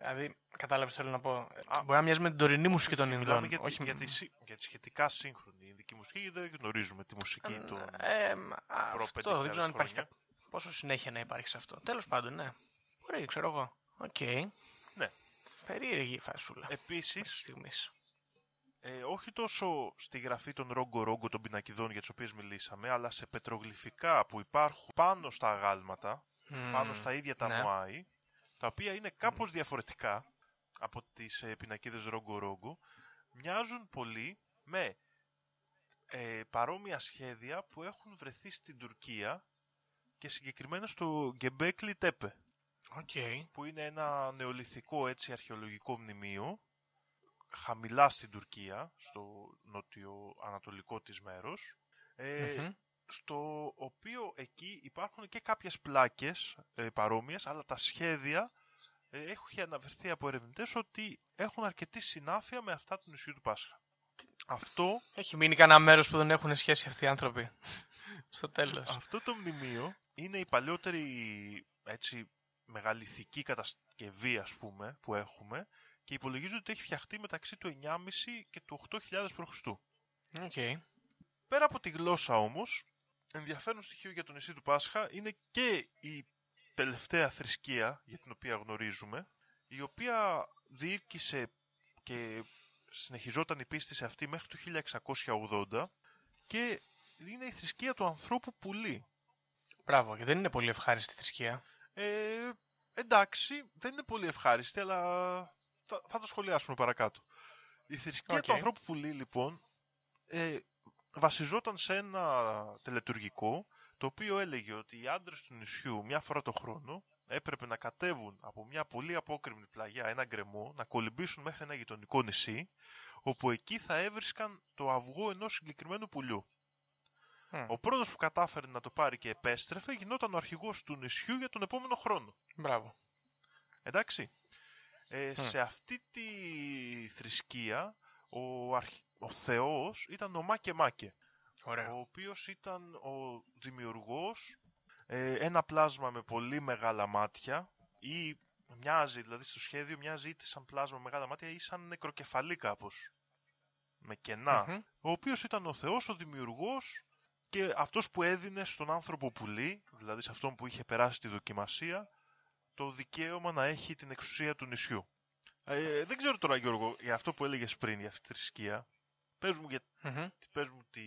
Speaker 4: Δηλαδή, κατάλαβες θέλω να πω. Ε, Μπορεί να μοιάζει με την τωρινή μουσική των
Speaker 5: Μιλάμε
Speaker 4: Ινδών.
Speaker 5: για,
Speaker 4: όχι
Speaker 5: για, τη, σύ- για τη σχετικά σύγχρονη ινδική μουσική, δεν γνωρίζουμε τη μουσική των...
Speaker 4: Ε, μ, α,
Speaker 5: προ
Speaker 4: αυτό
Speaker 5: 5.000
Speaker 4: δεν ξέρω αν υπάρχει.
Speaker 5: χρόνια.
Speaker 4: κα- Πόσο συνέχεια να υπάρχει σε αυτό. Τέλος πάντων, ναι. Μπορεί, ξέρω εγώ. Οκ.
Speaker 5: Ναι.
Speaker 4: Περίεργη η φασούλα.
Speaker 5: Επίσης,
Speaker 4: Μέχρι στιγμής.
Speaker 5: Ε, όχι τόσο στη γραφή των ρόγκο-ρόγκο των πινακιδών για τις οποίες μιλήσαμε, αλλά σε πετρογλυφικά που υπάρχουν πάνω στα αγάλματα, πάνω στα ίδια τα
Speaker 4: ναι.
Speaker 5: μοάι, τα οποία είναι κάπως διαφορετικά από τις ε, πινακίδες ρόγκο-ρόγκο, μοιάζουν πολύ με ε, παρόμοια σχέδια που έχουν βρεθεί στην Τουρκία και συγκεκριμένα στο Γκεμπέκλι Τέπε,
Speaker 4: Οκ.
Speaker 5: που είναι ένα νεολιθικό έτσι αρχαιολογικό μνημείο χαμηλά στην Τουρκία, στο νότιο-ανατολικό της μέρος, ε,
Speaker 4: Μμμ.
Speaker 5: στο οποίο εκεί υπάρχουν και κάποιες πλάκες ε, παρόμοιες, αλλά τα σχέδια ε, έχει αναφερθεί από ερευνητές ότι έχουν αρκετή συνάφεια με αυτά του νησιού του Πάσχα. Αυτό,
Speaker 4: Έχει μείνει κανένα μέρος που δεν έχουν σχέση αυτοί οι άνθρωποι. Στο τέλος.
Speaker 5: αυτό το μνημείο είναι η παλιότερη έτσι, μεγαλιθική κατασκευή ας πούμε που έχουμε και υπολογίζονται ότι έχει φτιαχτεί μεταξύ του 9,5 και του 8.000 π.Χ.
Speaker 4: Οκ.
Speaker 5: Πέρα από τη γλώσσα όμως, ενδιαφέρον στοιχείο για το νησί του Πάσχα είναι και η τελευταία θρησκεία για την οποία γνωρίζουμε, η οποία διήρκεσε και συνεχιζόταν η πίστη σε αυτή μέχρι το 1680 και είναι η θρησκεία του ανθρώπου πουλί.
Speaker 4: Μπράβο, και δεν είναι πολύ ευχάριστη θρησκεία.
Speaker 5: Ε, εντάξει, δεν είναι πολύ ευχάριστη, αλλά θα, θα το σχολιάσουμε παρακάτω. Η θρησκεία
Speaker 4: Οκ.
Speaker 5: του ανθρώπου πουλί, λοιπόν, ε, βασιζόταν σε ένα τελετουργικό, το οποίο έλεγε ότι οι άντρες του νησιού μια φορά το χρόνο έπρεπε να κατέβουν από μια πολύ απόκρημνη πλαγιά, ένα γκρεμό, να κολυμπήσουν μέχρι ένα γειτονικό νησί, όπου εκεί θα έβρισκαν το αυγό ενός συγκεκριμένου πουλιού.
Speaker 4: Μμ.
Speaker 5: Ο πρώτος που κατάφερε να το πάρει και επέστρεφε γινόταν ο αρχηγός του νησιού για τον επόμενο χρόνο.
Speaker 4: Μπράβο.
Speaker 5: Εντάξει. Ε, Σε αυτή τη θρησκεία ο, αρχ... ο Θεός ήταν ο Μάκε Μάκε,
Speaker 4: Ωραία.
Speaker 5: ο οποίος ήταν ο δημιουργός, ε, ένα πλάσμα με πολύ μεγάλα μάτια ή μοιάζει, δηλαδή στο σχέδιο μοιάζει είτε σαν πλάσμα με μεγάλα μάτια ή σαν νεκροκεφαλή κάπως, με κενά,
Speaker 4: Μμμ.
Speaker 5: ο οποίος ήταν ο Θεός, ο δημιουργός και αυτός που έδινε στον άνθρωπο πουλί, δηλαδή σε αυτόν που είχε περάσει τη δοκιμασία, το δικαίωμα να έχει την εξουσία του νησιού. Ε, δεν ξέρω τώρα, Γιώργο, για αυτό που έλεγες πριν, για αυτή τη θρησκεία. Πες μου, για,
Speaker 4: Μμμ.
Speaker 5: πες μου τι,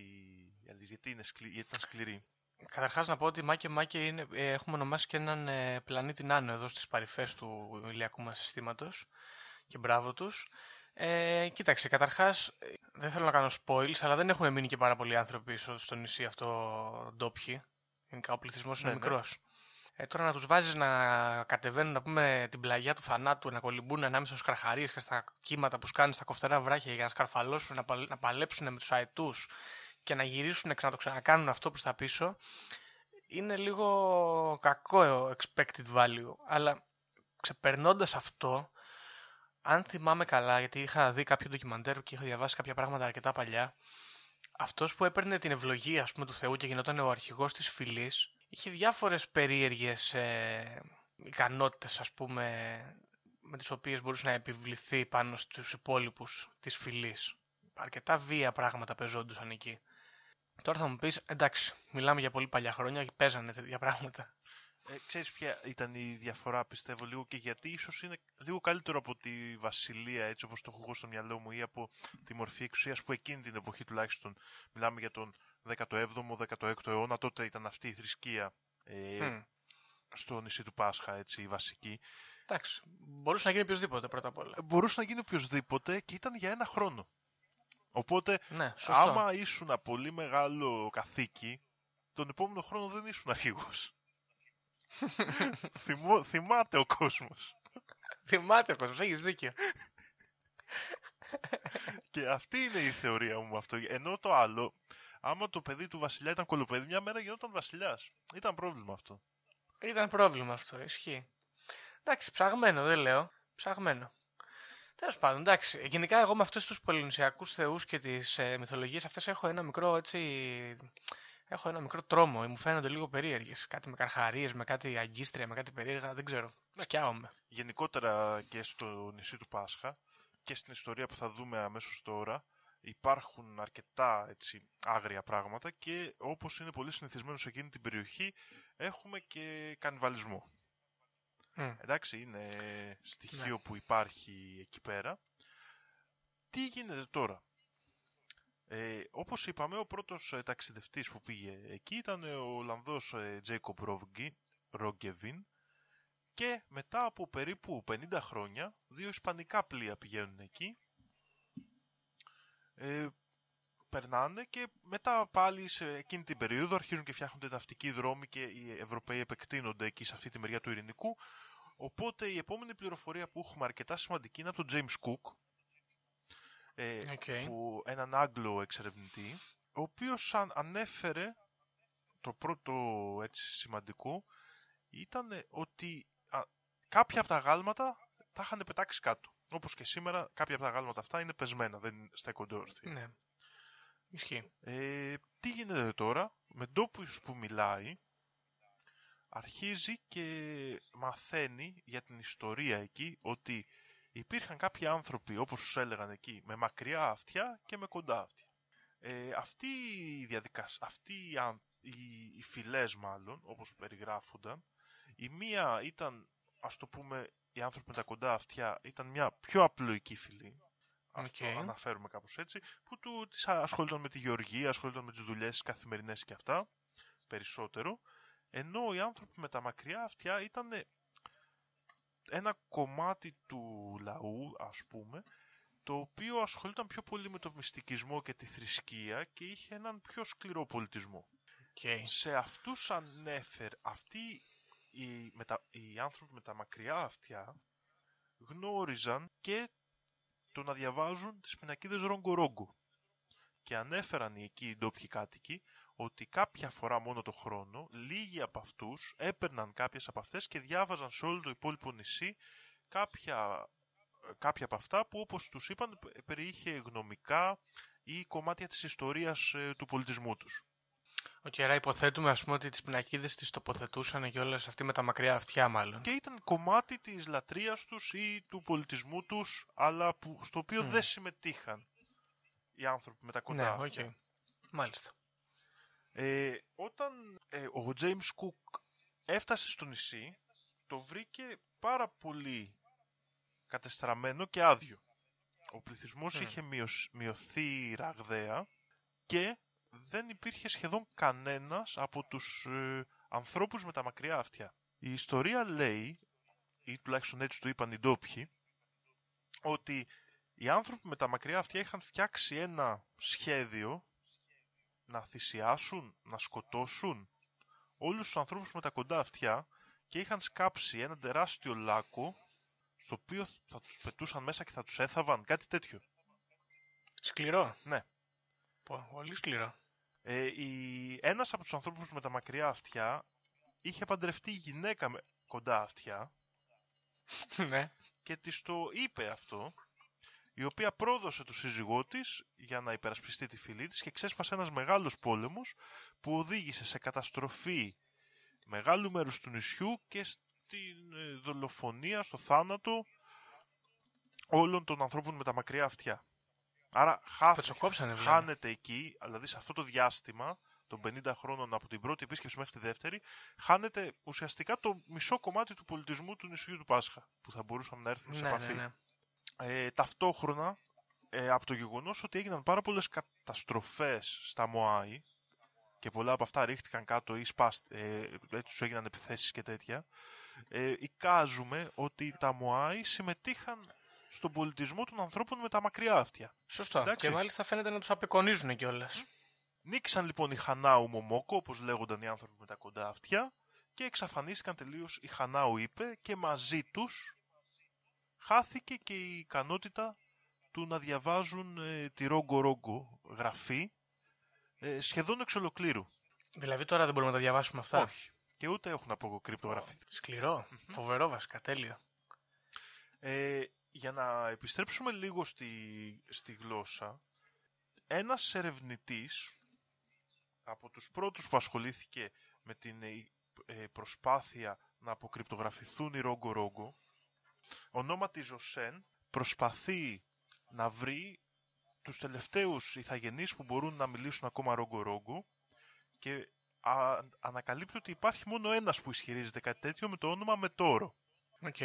Speaker 5: γιατί, είναι σκλη, γιατί ήταν σκληρή.
Speaker 4: Καταρχάς να πω ότι Μάκε Μάκε είναι, ε, έχουμε ονομάσει και έναν ε, πλανήτη Νάνο εδώ στις παρυφές του ηλιακού μας συστήματος και μπράβο τους. Ε, κοίταξε, καταρχάς ε, δεν θέλω να κάνω spoils, αλλά δεν έχουν μείνει και πάρα πολλοί άνθρωποι στο, στο νησί αυτό ντόπιοι. Γενικά ο πληθυσμός είναι
Speaker 5: Ναι, ναι.
Speaker 4: Μικρός. Ε, τώρα να τους βάζεις να κατεβαίνουν να πούμε την πλαγιά του θανάτου, να κολυμπούν ανάμεσα στους καρχαρίες και στα κύματα που σκάνουν στα κοφτερά βράχια για να σκαρφαλώσουν, να, παλ- να παλέψουν με τους αετούς και να γυρίσουν και να το ξανακάνουν αυτό προς τα πίσω, είναι λίγο κακό expected value. Αλλά ξεπερνώντας αυτό, αν θυμάμαι καλά, γιατί είχα δει κάποιο ντοκιμαντέρ και είχα διαβάσει κάποια πράγματα αρκετά παλιά, αυτός που έπαιρνε την ευλογία ας πούμε, του Θεού και γινόταν ο αρχηγός της φυλής, είχε διάφορες περίεργες ε, ικανότητες, ας πούμε, με τις οποίες μπορούσε να επιβληθεί πάνω στους υπόλοιπους της φυλής. Αρκετά βία πράγματα πεζόντουσαν εκεί. Τώρα θα μου πεις, εντάξει, μιλάμε για πολύ παλιά χρόνια και παίζανε τέτοια πράγματα.
Speaker 5: Ε, ξέρεις ποια ήταν η διαφορά, πιστεύω, λίγο και γιατί ίσως είναι λίγο καλύτερο από τη Βασιλεία, έτσι όπως το έχω εγώ στο μυαλό μου, ή από τη μορφή εξουσίας που εκείνη την εποχή τουλάχιστον, μιλάμε για τον 17ο, 16ο αιώνα, τότε ήταν αυτή η θρησκεία ε,
Speaker 4: Μμ.
Speaker 5: στο νησί του Πάσχα, έτσι, η βασική.
Speaker 4: Εντάξει, μπορούσε να γίνει οποιοδήποτε πρώτα απ' όλα.
Speaker 5: Μπορούσε να γίνει οποιοδήποτε και ήταν για ένα χρόνο. Οπότε,
Speaker 4: Ναι, σωστό.
Speaker 5: άμα ήσουν πολύ μεγάλο καθήκη, τον επόμενο χρόνο δεν ήσουν αρχηγός. Θυμώ, θυμάται ο κόσμος.
Speaker 4: Θυμάται ο κόσμος, έχεις δίκιο.
Speaker 5: Και αυτή είναι η θεωρία μου με αυτό. Ενώ το άλλο, άμα το παιδί του βασιλιά ήταν κολοπέδι, μια μέρα γινόταν βασιλιάς. Ήταν πρόβλημα αυτό.
Speaker 4: Ήταν πρόβλημα αυτό, ισχύει. Εντάξει, ψαγμένο, δεν λέω. Ψαγμένο. Τέλος πάντων, εντάξει. Γενικά, εγώ με αυτούς τους πολυνησιακού θεούς και τις ε, μυθολογίες αυτές έχω ένα μικρό έτσι. Έχω ένα μικρό τρόμο. Μου φαίνονται λίγο περίεργες. Κάτι με καρχαρίες, με κάτι αγκίστρια, με κάτι περίεργα. Δεν ξέρω. Σκιάομαι.
Speaker 5: Γενικότερα και στο νησί του Πάσχα και στην ιστορία που θα δούμε αμέσως τώρα υπάρχουν αρκετά έτσι, άγρια πράγματα και όπως είναι πολύ συνηθισμένο σε εκείνη την περιοχή έχουμε και κανιβαλισμό.
Speaker 4: Μμ.
Speaker 5: Εντάξει, είναι στοιχείο
Speaker 4: Ναι.
Speaker 5: που υπάρχει εκεί πέρα. Τι γίνεται τώρα; Ε, όπως είπαμε, ο πρώτος ε, ταξιδευτής που πήγε εκεί ήταν ο Ολλανδός ε, Τζέικοπ Ρογκεβίν και μετά από περίπου 50 χρόνια δύο ισπανικά πλοία πηγαίνουν εκεί ε, περνάνε και μετά πάλι σε εκείνη την περίοδο αρχίζουν και φτιάχνονται ναυτικοί δρόμοι και οι Ευρωπαίοι επεκτείνονται εκεί σε αυτή τη μεριά του ειρηνικού. Οπότε η επόμενη πληροφορία που έχουμε αρκετά σημαντική είναι από τον James Cook, ε,
Speaker 4: Οκ.
Speaker 5: που, έναν Άγγλο εξερευνητή, ο οποίος αν- ανέφερε το πρώτο έτσι σημαντικό ήταν ότι α, κάποια από τα αγάλματα τα είχαν πετάξει κάτω. Όπως και σήμερα κάποια από τα αγάλματα αυτά είναι πεσμένα, δεν στέκονται όρθια.
Speaker 4: Ναι. Ισχύει.
Speaker 5: Ε, τι γίνεται τώρα, με ντόπιους που μιλάει, αρχίζει και μαθαίνει για την ιστορία εκεί ότι υπήρχαν κάποιοι άνθρωποι, όπως τους έλεγαν εκεί, με μακριά αυτιά και με κοντά αυτιά. Ε, αυτή η διαδικασία, αυτή οι, αν- οι, οι φυλές μάλλον, όπως περιγράφονταν, η μία ήταν, ας το πούμε, οι άνθρωποι με τα κοντά αυτιά, ήταν μια πιο απλοϊκή φυλή, ας το
Speaker 4: Οκ.
Speaker 5: αναφέρουμε κάπως έτσι, που του, της ασχολούνταν με τη γεωργία, ασχολούνταν με τις δουλειές καθημερινές και αυτά, περισσότερο, ενώ οι άνθρωποι με τα μακριά αυτιά ήταν ένα κομμάτι του λαού, ας πούμε, το οποίο ασχολούνταν πιο πολύ με το μυστικισμό και τη θρησκεία και είχε έναν πιο σκληρό πολιτισμό.
Speaker 4: Οκ.
Speaker 5: Σε αυτούς ανέφερε, αυτοί οι, με τα- οι άνθρωποι με τα μακριά αυτιά γνώριζαν και το να διαβάζουν τις πινακίδες Ρόγκο Ρόγκο. Και ανέφεραν οι εκεί οι ντόπιοι κάτοικοι ότι κάποια φορά μόνο το χρόνο λίγοι από αυτούς έπαιρναν κάποιες από αυτές και διάβαζαν σε όλο το υπόλοιπο νησί κάποια, κάποια από αυτά που όπως τους είπαν πε- περιείχε γνωμικά ή κομμάτια της ιστορίας ε, του πολιτισμού τους.
Speaker 4: Οκ, άρα υποθέτουμε ας πούμε ότι τις πινακίδες τις τοποθετούσαν και όλες αυτοί με τα μακριά αυτιά μάλλον.
Speaker 5: και ήταν κομμάτι της λατρείας τους ή του πολιτισμού τους, αλλά που, στο οποίο
Speaker 4: Μμ.
Speaker 5: δεν συμμετείχαν οι άνθρωποι με τα κοντά.
Speaker 4: Ναι, οκ.
Speaker 5: αυτιά.
Speaker 4: Μάλιστα.
Speaker 5: Ε, όταν ε, ο James Cook έφτασε στο νησί, το βρήκε πάρα πολύ κατεστραμμένο και άδειο. Ο πληθυσμός
Speaker 4: Μμ.
Speaker 5: είχε μειωσ- μειωθεί ραγδαία και δεν υπήρχε σχεδόν κανένας από τους ε, ανθρώπους με τα μακριά αυτιά. Η ιστορία λέει, ή τουλάχιστον έτσι του είπαν οι ντόπιοι, ότι οι άνθρωποι με τα μακριά αυτιά είχαν φτιάξει ένα σχέδιο να θυσιάσουν, να σκοτώσουν όλους τους ανθρώπους με τα κοντά αυτιά και είχαν σκάψει ένα τεράστιο λάκκο στο οποίο θα τους πετούσαν μέσα και θα τους έθαβαν, κάτι τέτοιο.
Speaker 4: Σκληρό.
Speaker 5: Ναι.
Speaker 4: Πω, πολύ σκληρό.
Speaker 5: Ε, η... Ένας από τους ανθρώπους με τα μακριά αυτιά είχε παντρευτεί γυναίκα με κοντά αυτιά
Speaker 4: ναι.
Speaker 5: και της το είπε αυτό, η οποία πρόδωσε το σύζυγό της για να υπερασπιστεί τη φυλή της και ξέσπασε ένας μεγάλος πόλεμος που οδήγησε σε καταστροφή μεγάλου μέρους του νησιού και στην ε, δολοφονία, στο θάνατο όλων των ανθρώπων με τα μακριά αυτιά. Άρα χάθηκε,
Speaker 4: Πετσοκόψανε δηλαδή.
Speaker 5: χάνεται εκεί, δηλαδή σε αυτό το διάστημα των 50 χρόνων από την πρώτη επίσκεψη μέχρι τη δεύτερη, χάνεται ουσιαστικά το μισό κομμάτι του πολιτισμού του νησιού του Πάσχα, που θα μπορούσαμε να έρθουμε σε
Speaker 4: Ναι,
Speaker 5: επαφή.
Speaker 4: ναι, ναι.
Speaker 5: Ε, ταυτόχρονα, ε, από το γεγονός ότι έγιναν πάρα πολλές καταστροφές στα Μωάη και πολλά από αυτά ρίχτηκαν κάτω ή σπάσ, ε, έτσι τους έγιναν επιθέσεις και τέτοια, ε, εικάζουμε ότι τα Μωάη συμμετείχαν στον πολιτισμό των ανθρώπων με τα μακριά αυτιά.
Speaker 4: Σωστό.
Speaker 5: Εντάξει.
Speaker 4: Και μάλιστα φαίνεται να τους απεικονίζουν κιόλας.
Speaker 5: Νίκησαν λοιπόν οι Χανάου Μομόκο, όπως λέγονταν οι άνθρωποι με τα κοντά αυτιά, και εξαφανίστηκαν τελείως οι Χανάου είπε και μαζί τους χάθηκε και η ικανότητα του να διαβάζουν ε, τη Ρόγκο Ρόγκο γραφή ε, σχεδόν εξ ολοκλήρου.
Speaker 4: Δηλαδή τώρα δεν μπορούμε να τα διαβάσουμε αυτά.
Speaker 5: Όχι. Και ούτε έχουν αποκρυπτογραφηθεί.
Speaker 4: Σκληρό. Φοβερό βασικά. Τέλειο.
Speaker 5: Ε, για να επιστρέψουμε λίγο στη, στη γλώσσα, ένας ερευνητής από τους πρώτους που ασχολήθηκε με την ε, ε, προσπάθεια να αποκρυπτογραφηθούν οι Ρόγκο Ρόγκο, ονόματι Ζοσέν, προσπαθεί να βρει τους τελευταίους ιθαγενείς που μπορούν να μιλήσουν ακόμα Ρόγκο Ρόγκο και α, ανακαλύπτει ότι υπάρχει μόνο ένας που ισχυρίζεται κάτι τέτοιο με το όνομα Μετόρο.
Speaker 4: Οκ.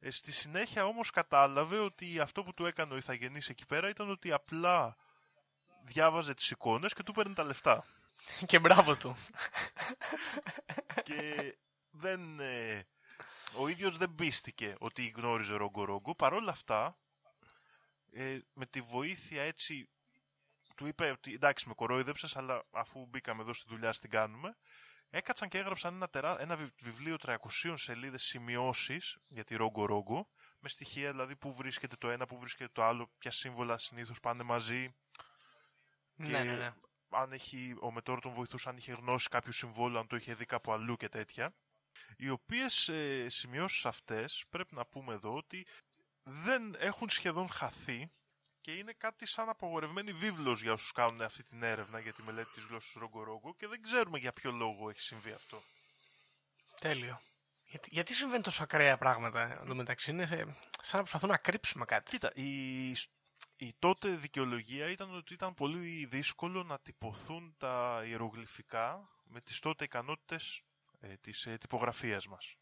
Speaker 5: Ε, στη συνέχεια όμως κατάλαβε ότι αυτό που του έκανε ο ιθαγενής εκεί πέρα ήταν ότι απλά διάβαζε τις εικόνες και του παίρνει τα λεφτά.
Speaker 4: Και μπράβο του.
Speaker 5: και δεν, ε, ο ίδιος δεν πίστηκε ότι γνώριζε Ρογκο Ρογκο. Παρ' όλα αυτά, ε, με τη βοήθεια έτσι, του είπε ότι εντάξει με κορόιδεψες, αλλά αφού μπήκαμε εδώ στη δουλειά, στην κάνουμε. Έκατσαν και έγραψαν ένα, τερά, ένα βι- βιβλίο 300 σελίδες σημειώσεις για τη Ρογκο Ρογκο, με στοιχεία δηλαδή που βρίσκεται το ένα, που βρίσκεται το άλλο, ποια σύμβολα συνήθως πάνε μαζί.
Speaker 4: ναι, ναι, ναι.
Speaker 5: αν έχει, ο Μετώρο τον βοηθούσε αν είχε γνώσει κάποιο συμβόλαιο, αν το είχε δει κάπου αλλού και τέτοια. Οι οποίες ε, σημειώσεις αυτές πρέπει να πούμε εδώ ότι δεν έχουν σχεδόν χαθεί και είναι κάτι σαν απογορευμένη βίβλος για όσους κάνουν αυτή την έρευνα για τη μελέτη της γλώσσας ρογκορογκο και δεν ξέρουμε για ποιο λόγο έχει συμβεί αυτό.
Speaker 4: Τέλειο. Γιατί, γιατί συμβαίνουν τόσο ακραία πράγματα εδώ μεταξύ. Είναι σε- σαν να προσπαθούν να κρύψουμε κάτι.
Speaker 5: Κοίτα, η, η τότε δικαιολογία ήταν ότι ήταν πολύ δύσκολο να τυπωθούν τα ιερογλυφικά με τις τότε ικανότητες ε, της ε, τυπογραφίας μας.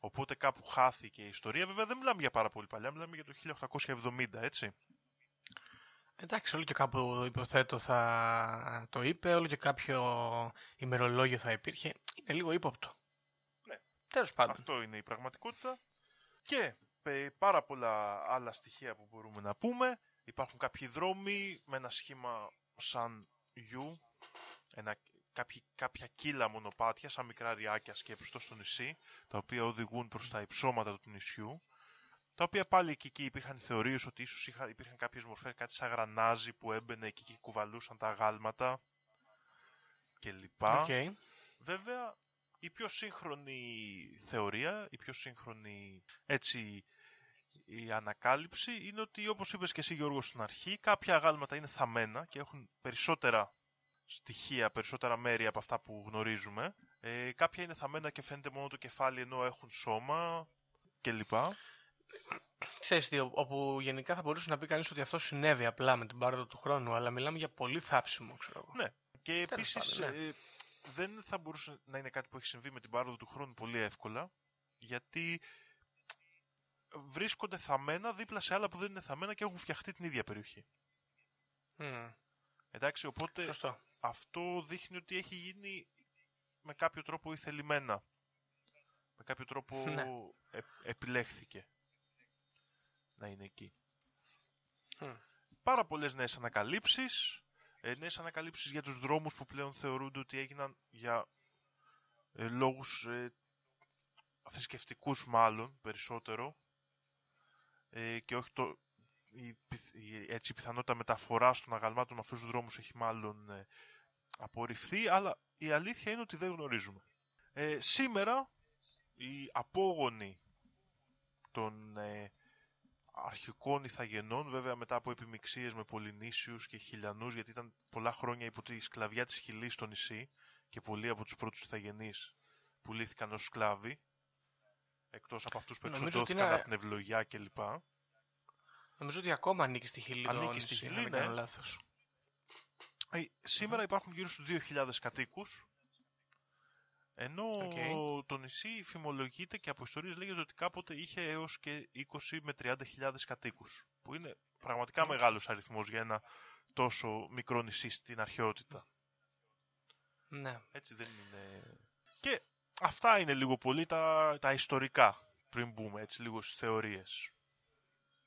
Speaker 5: Οπότε κάπου χάθηκε η ιστορία. Βέβαια δεν μιλάμε για πάρα πολύ παλιά, μιλάμε για το 1870, έτσι.
Speaker 4: Εντάξει, όλο και κάπου υποθέτω θα το είπε, όλο και κάποιο ημερολόγιο θα υπήρχε. Είναι λίγο ύποπτο.
Speaker 5: Ναι.
Speaker 4: Τέλος πάντων.
Speaker 5: Αυτό είναι η πραγματικότητα. Και ε, πάρα πολλά άλλα στοιχεία που μπορούμε να πούμε. Υπάρχουν κάποιοι δρόμοι με ένα σχήμα σαν U, ένα, κάποιοι, κάποια κοίλα μονοπάτια, σαν μικρά ρυάκια σκέψου στο νησί, τα οποία οδηγούν προς τα υψώματα του νησιού. Τα οποία πάλι και εκεί υπήρχαν θεωρίες ότι ίσως είχα, υπήρχαν κάποιες μορφές, κάτι σαν γρανάζι που έμπαινε εκεί και κουβαλούσαν τα αγάλματα κλπ.
Speaker 4: Οκ.
Speaker 5: Βέβαια, η πιο σύγχρονη θεωρία, η πιο σύγχρονη έτσι η ανακάλυψη είναι ότι όπως είπες και εσύ Γιώργος στην αρχή κάποια αγάλματα είναι θαμμένα και έχουν περισσότερα στοιχεία, περισσότερα μέρη από αυτά που γνωρίζουμε. Ε, κάποια είναι θαμμένα και φαίνεται μόνο το κεφάλι ενώ έχουν σώμα κλπ.
Speaker 4: Ξέρεις τι, όπου γενικά θα μπορούσε να πει κανείς ότι αυτό συνέβη απλά με την πάροδο του χρόνου, αλλά μιλάμε για πολύ θάψιμο, ξέρω εγώ.
Speaker 5: Ναι. Και
Speaker 4: Τέλος
Speaker 5: επίσης
Speaker 4: πάντων, ναι.
Speaker 5: ε, δεν θα μπορούσε να είναι κάτι που έχει συμβεί με την πάροδο του χρόνου πολύ εύκολα γιατί βρίσκονται θαμμένα δίπλα σε άλλα που δεν είναι θαμμένα και έχουν φτιαχτεί την ίδια περιοχή.
Speaker 4: Μμ,
Speaker 5: Εντάξει, οπότε
Speaker 4: Σωστό.
Speaker 5: αυτό δείχνει ότι έχει γίνει με κάποιο τρόπο ηθελημένα. Με κάποιο τρόπο
Speaker 4: Ναι.
Speaker 5: ε- επιλέχθηκε να είναι εκεί.
Speaker 4: Μμ.
Speaker 5: Πάρα πολλές νέες ανακαλύψεις. Ε, νέες ανακαλύψεις για τους δρόμους που πλέον θεωρούνται ότι έγιναν για ε, λόγους ε, θρησκευτικούς μάλλον περισσότερο ε, και όχι το, η, πιθ- η- έτσι, η πιθανότητα μεταφοράς των αγαλμάτων με αυτούς τους δρόμους έχει μάλλον ε, απορριφθεί, αλλά η αλήθεια είναι ότι δεν γνωρίζουμε. Ε, σήμερα οι απόγονοι των ε, αρχικών ηθαγενών, βέβαια μετά από επιμειξίες με Πολυνήσιους και Χιλιανούς, γιατί ήταν πολλά χρόνια υπό τη σκλαβιά της Χιλής στο νησί και πολλοί από τους πρώτους ηθαγενείς πουλήθηκαν ως σκλάβοι, εκτός από αυτούς που
Speaker 4: Νομίζω ότι
Speaker 5: εξοντώθηκαν
Speaker 4: είναι-
Speaker 5: από την ευλογιά κλπ.
Speaker 4: Νομίζω ότι ακόμα ανήκει στη Χιλή. το
Speaker 5: Ανήκει στη
Speaker 4: νησί, αν
Speaker 5: Χιλή,
Speaker 4: δεν
Speaker 5: ναι.
Speaker 4: κάνω λάθος.
Speaker 5: Ε, Σήμερα υπάρχουν γύρω στους 2.000 κατοίκους, ενώ
Speaker 4: Οκ.
Speaker 5: το νησί φημολογείται και από ιστορίες λέγεται ότι κάποτε είχε έως και 20 με 30.000 κατοίκους, που είναι πραγματικά μεγάλος αριθμός για ένα τόσο μικρό νησί στην αρχαιότητα.
Speaker 4: Ναι.
Speaker 5: Έτσι δεν είναι... Και αυτά είναι λίγο πολύ τα, τα ιστορικά, πριν μπούμε έτσι λίγο στις θεωρίες.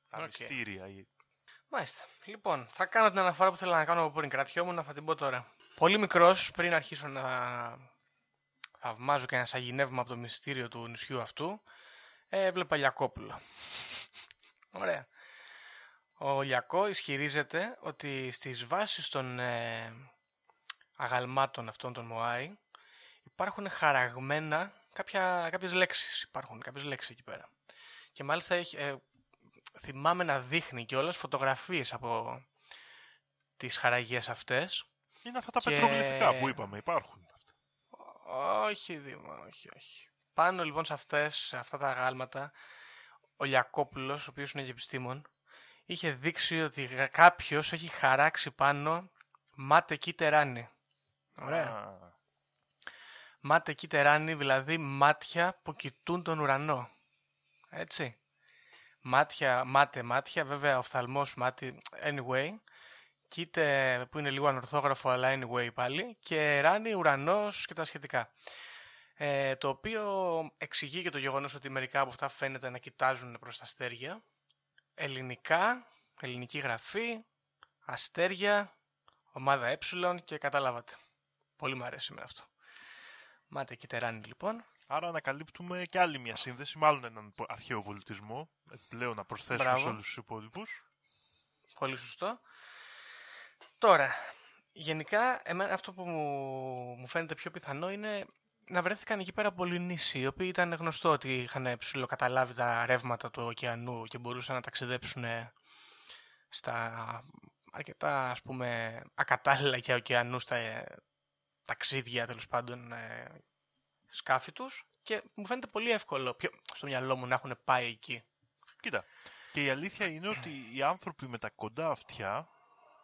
Speaker 5: Τα
Speaker 4: Οκ.
Speaker 5: μυστήρια. ή-
Speaker 4: Μάλιστα. Λοιπόν, θα κάνω την αναφορά που θέλω να κάνω από πριν. Κρατιόμουν, θα την πω τώρα. Πολύ μικρός, πριν αρχίσω να θαυμάζω και να σαγηνεύουμε από το μυστήριο του νησιού αυτού, ε, έβλεπα Λιακόπουλο. Ωραία. Ο Λιακό ισχυρίζεται ότι στις βάσεις των ε, αγαλμάτων αυτών των Μωάη υπάρχουν χαραγμένα κάποια, κάποιες λέξεις. Υπάρχουν κάποιες λέξεις εκεί πέρα. Και μάλιστα έχει, ε, θυμάμαι να δείχνει κιόλας φωτογραφίες από τις χαραγίες αυτές.
Speaker 5: Είναι αυτά τα
Speaker 4: Και-
Speaker 5: πετρογλυφικά που είπαμε, υπάρχουν. Αυτά.
Speaker 4: Όχι, Δήμα, όχι, όχι. Πάνω λοιπόν σε αυτές, σε αυτά τα γάλματα, ο Λιακόπουλος, ο οποίος είναι και επιστήμον, είχε δείξει ότι γα- κάποιος έχει χαράξει πάνω μάτε κίτεράνι. Ωραία.
Speaker 5: Α,
Speaker 4: Μάτε κίτεράνι, δηλαδή μάτια που κοιτούν τον ουρανό. έτσι. Μάτια, μάτε, μάτια, βέβαια οφθαλμός, μάτι, anyway. Κοίτε που είναι λίγο ανορθόγραφο, αλλά anyway πάλι. Και ράνι, ουρανός και τα σχετικά. Ε, το οποίο εξηγεί και το γεγονός ότι μερικά από αυτά φαίνεται να κοιτάζουν προς τα αστέρια. Ελληνικά, ελληνική γραφή, αστέρια, ομάδα ε και καταλάβατε. Πολύ μου αρέσει με αυτό. Μάτε και τεράνι λοιπόν.
Speaker 5: Άρα ανακαλύπτουμε και άλλη μια σύνδεση, μάλλον έναν αρχαίο πολιτισμό, πλέον να προσθέσουμε
Speaker 4: Μπράβο.
Speaker 5: σε όλους τους υπόλοιπους.
Speaker 4: Πολύ σωστό. Τώρα, γενικά, εμένα αυτό που μου, μου φαίνεται πιο πιθανό είναι να βρέθηκαν εκεί πέρα Πολυνήσοι, οι οποίοι ήταν γνωστό ότι είχαν ψηλοκαταλάβει τα ρεύματα του ωκεανού και μπορούσαν να ταξιδέψουν στα αρκετά ας πούμε ακατάλληλα για ωκεανούς στα ε, ταξίδια τέλος πάντων ε, σκάφη τους και μου φαίνεται πολύ εύκολο πιο, στο μυαλό μου να έχουν πάει εκεί.
Speaker 5: Κοίτα, και η αλήθεια είναι ότι οι άνθρωποι με τα κοντά αυτιά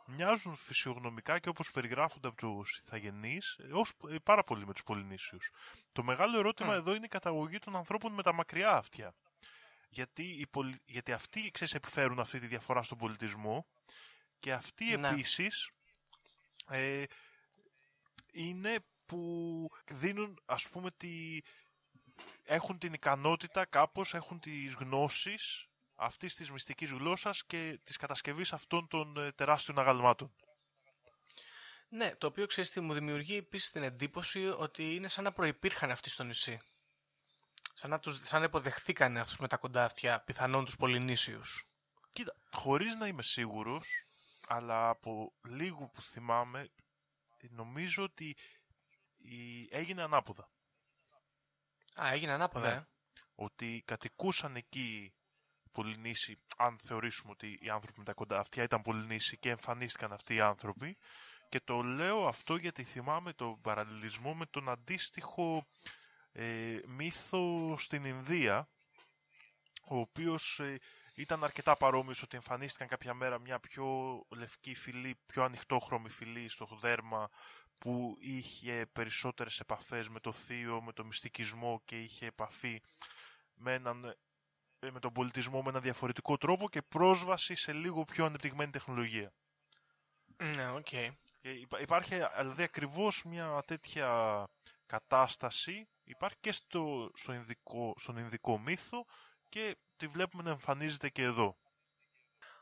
Speaker 5: μοιάζουν φυσιογνωμικά και όπως περιγράφονται από τους Ιθαγενείς ως ε, πάρα πολύ με τους Πολυνήσιους. Το μεγάλο ερώτημα
Speaker 4: Μμ.
Speaker 5: εδώ είναι η καταγωγή των ανθρώπων με τα μακριά αυτιά. Γιατί, οι πολυ- γιατί αυτοί ξέρεις, επιφέρουν αυτή τη διαφορά στον πολιτισμό και αυτοί
Speaker 4: Ναι.
Speaker 5: επίσης ε, είναι που δίνουν ας πούμε τη, έχουν την ικανότητα κάπως, έχουν τις γνώσεις αυτής της μυστικής γλώσσας και της κατασκευής αυτών των ε, τεράστιων αγαλμάτων.
Speaker 4: Ναι, το οποίο ξέρεις τι μου δημιουργεί επίσης την εντύπωση ότι είναι σαν να προϋπήρχαν αυτοί στο νησί. Σαν να, τους, σαν να υποδεχθήκαν αυτούς με τα κοντά αυτιά, πιθανόν τους Πολυνήσιους.
Speaker 5: Κοίτα, χωρίς να είμαι σίγουρος, αλλά από λίγο που θυμάμαι, νομίζω ότι η... έγινε ανάποδα.
Speaker 4: Α, έγινε ανάποδα,
Speaker 5: Ναι.
Speaker 4: ε.
Speaker 5: Ότι κατοικούσαν εκεί Πολυνήσοι, αν θεωρήσουμε ότι οι άνθρωποι με τα κοντά αυτιά ήταν Πολυνήσοι και εμφανίστηκαν αυτοί οι άνθρωποι. Και το λέω αυτό γιατί θυμάμαι τον παραλληλισμό με τον αντίστοιχο ε, μύθο στην Ινδία, ο οποίος ε, ήταν αρκετά παρόμοιος ότι εμφανίστηκαν κάποια μέρα μια πιο λευκή φυλή, πιο ανοιχτόχρωμη φυλή στο δέρμα που είχε περισσότερες επαφές με το θείο, με το μυστικισμό και είχε επαφή με, έναν, ε, με τον πολιτισμό με ένα διαφορετικό τρόπο και πρόσβαση σε λίγο πιο ανεπτυγμένη τεχνολογία.
Speaker 4: Ναι, οκ.
Speaker 5: Και υπά- υπάρχει δηλαδή ακριβώς μια τέτοια κατάσταση υπάρχει και στο, στο Ινδικό, στον Ινδικό μύθο και τη βλέπουμε να εμφανίζεται και εδώ.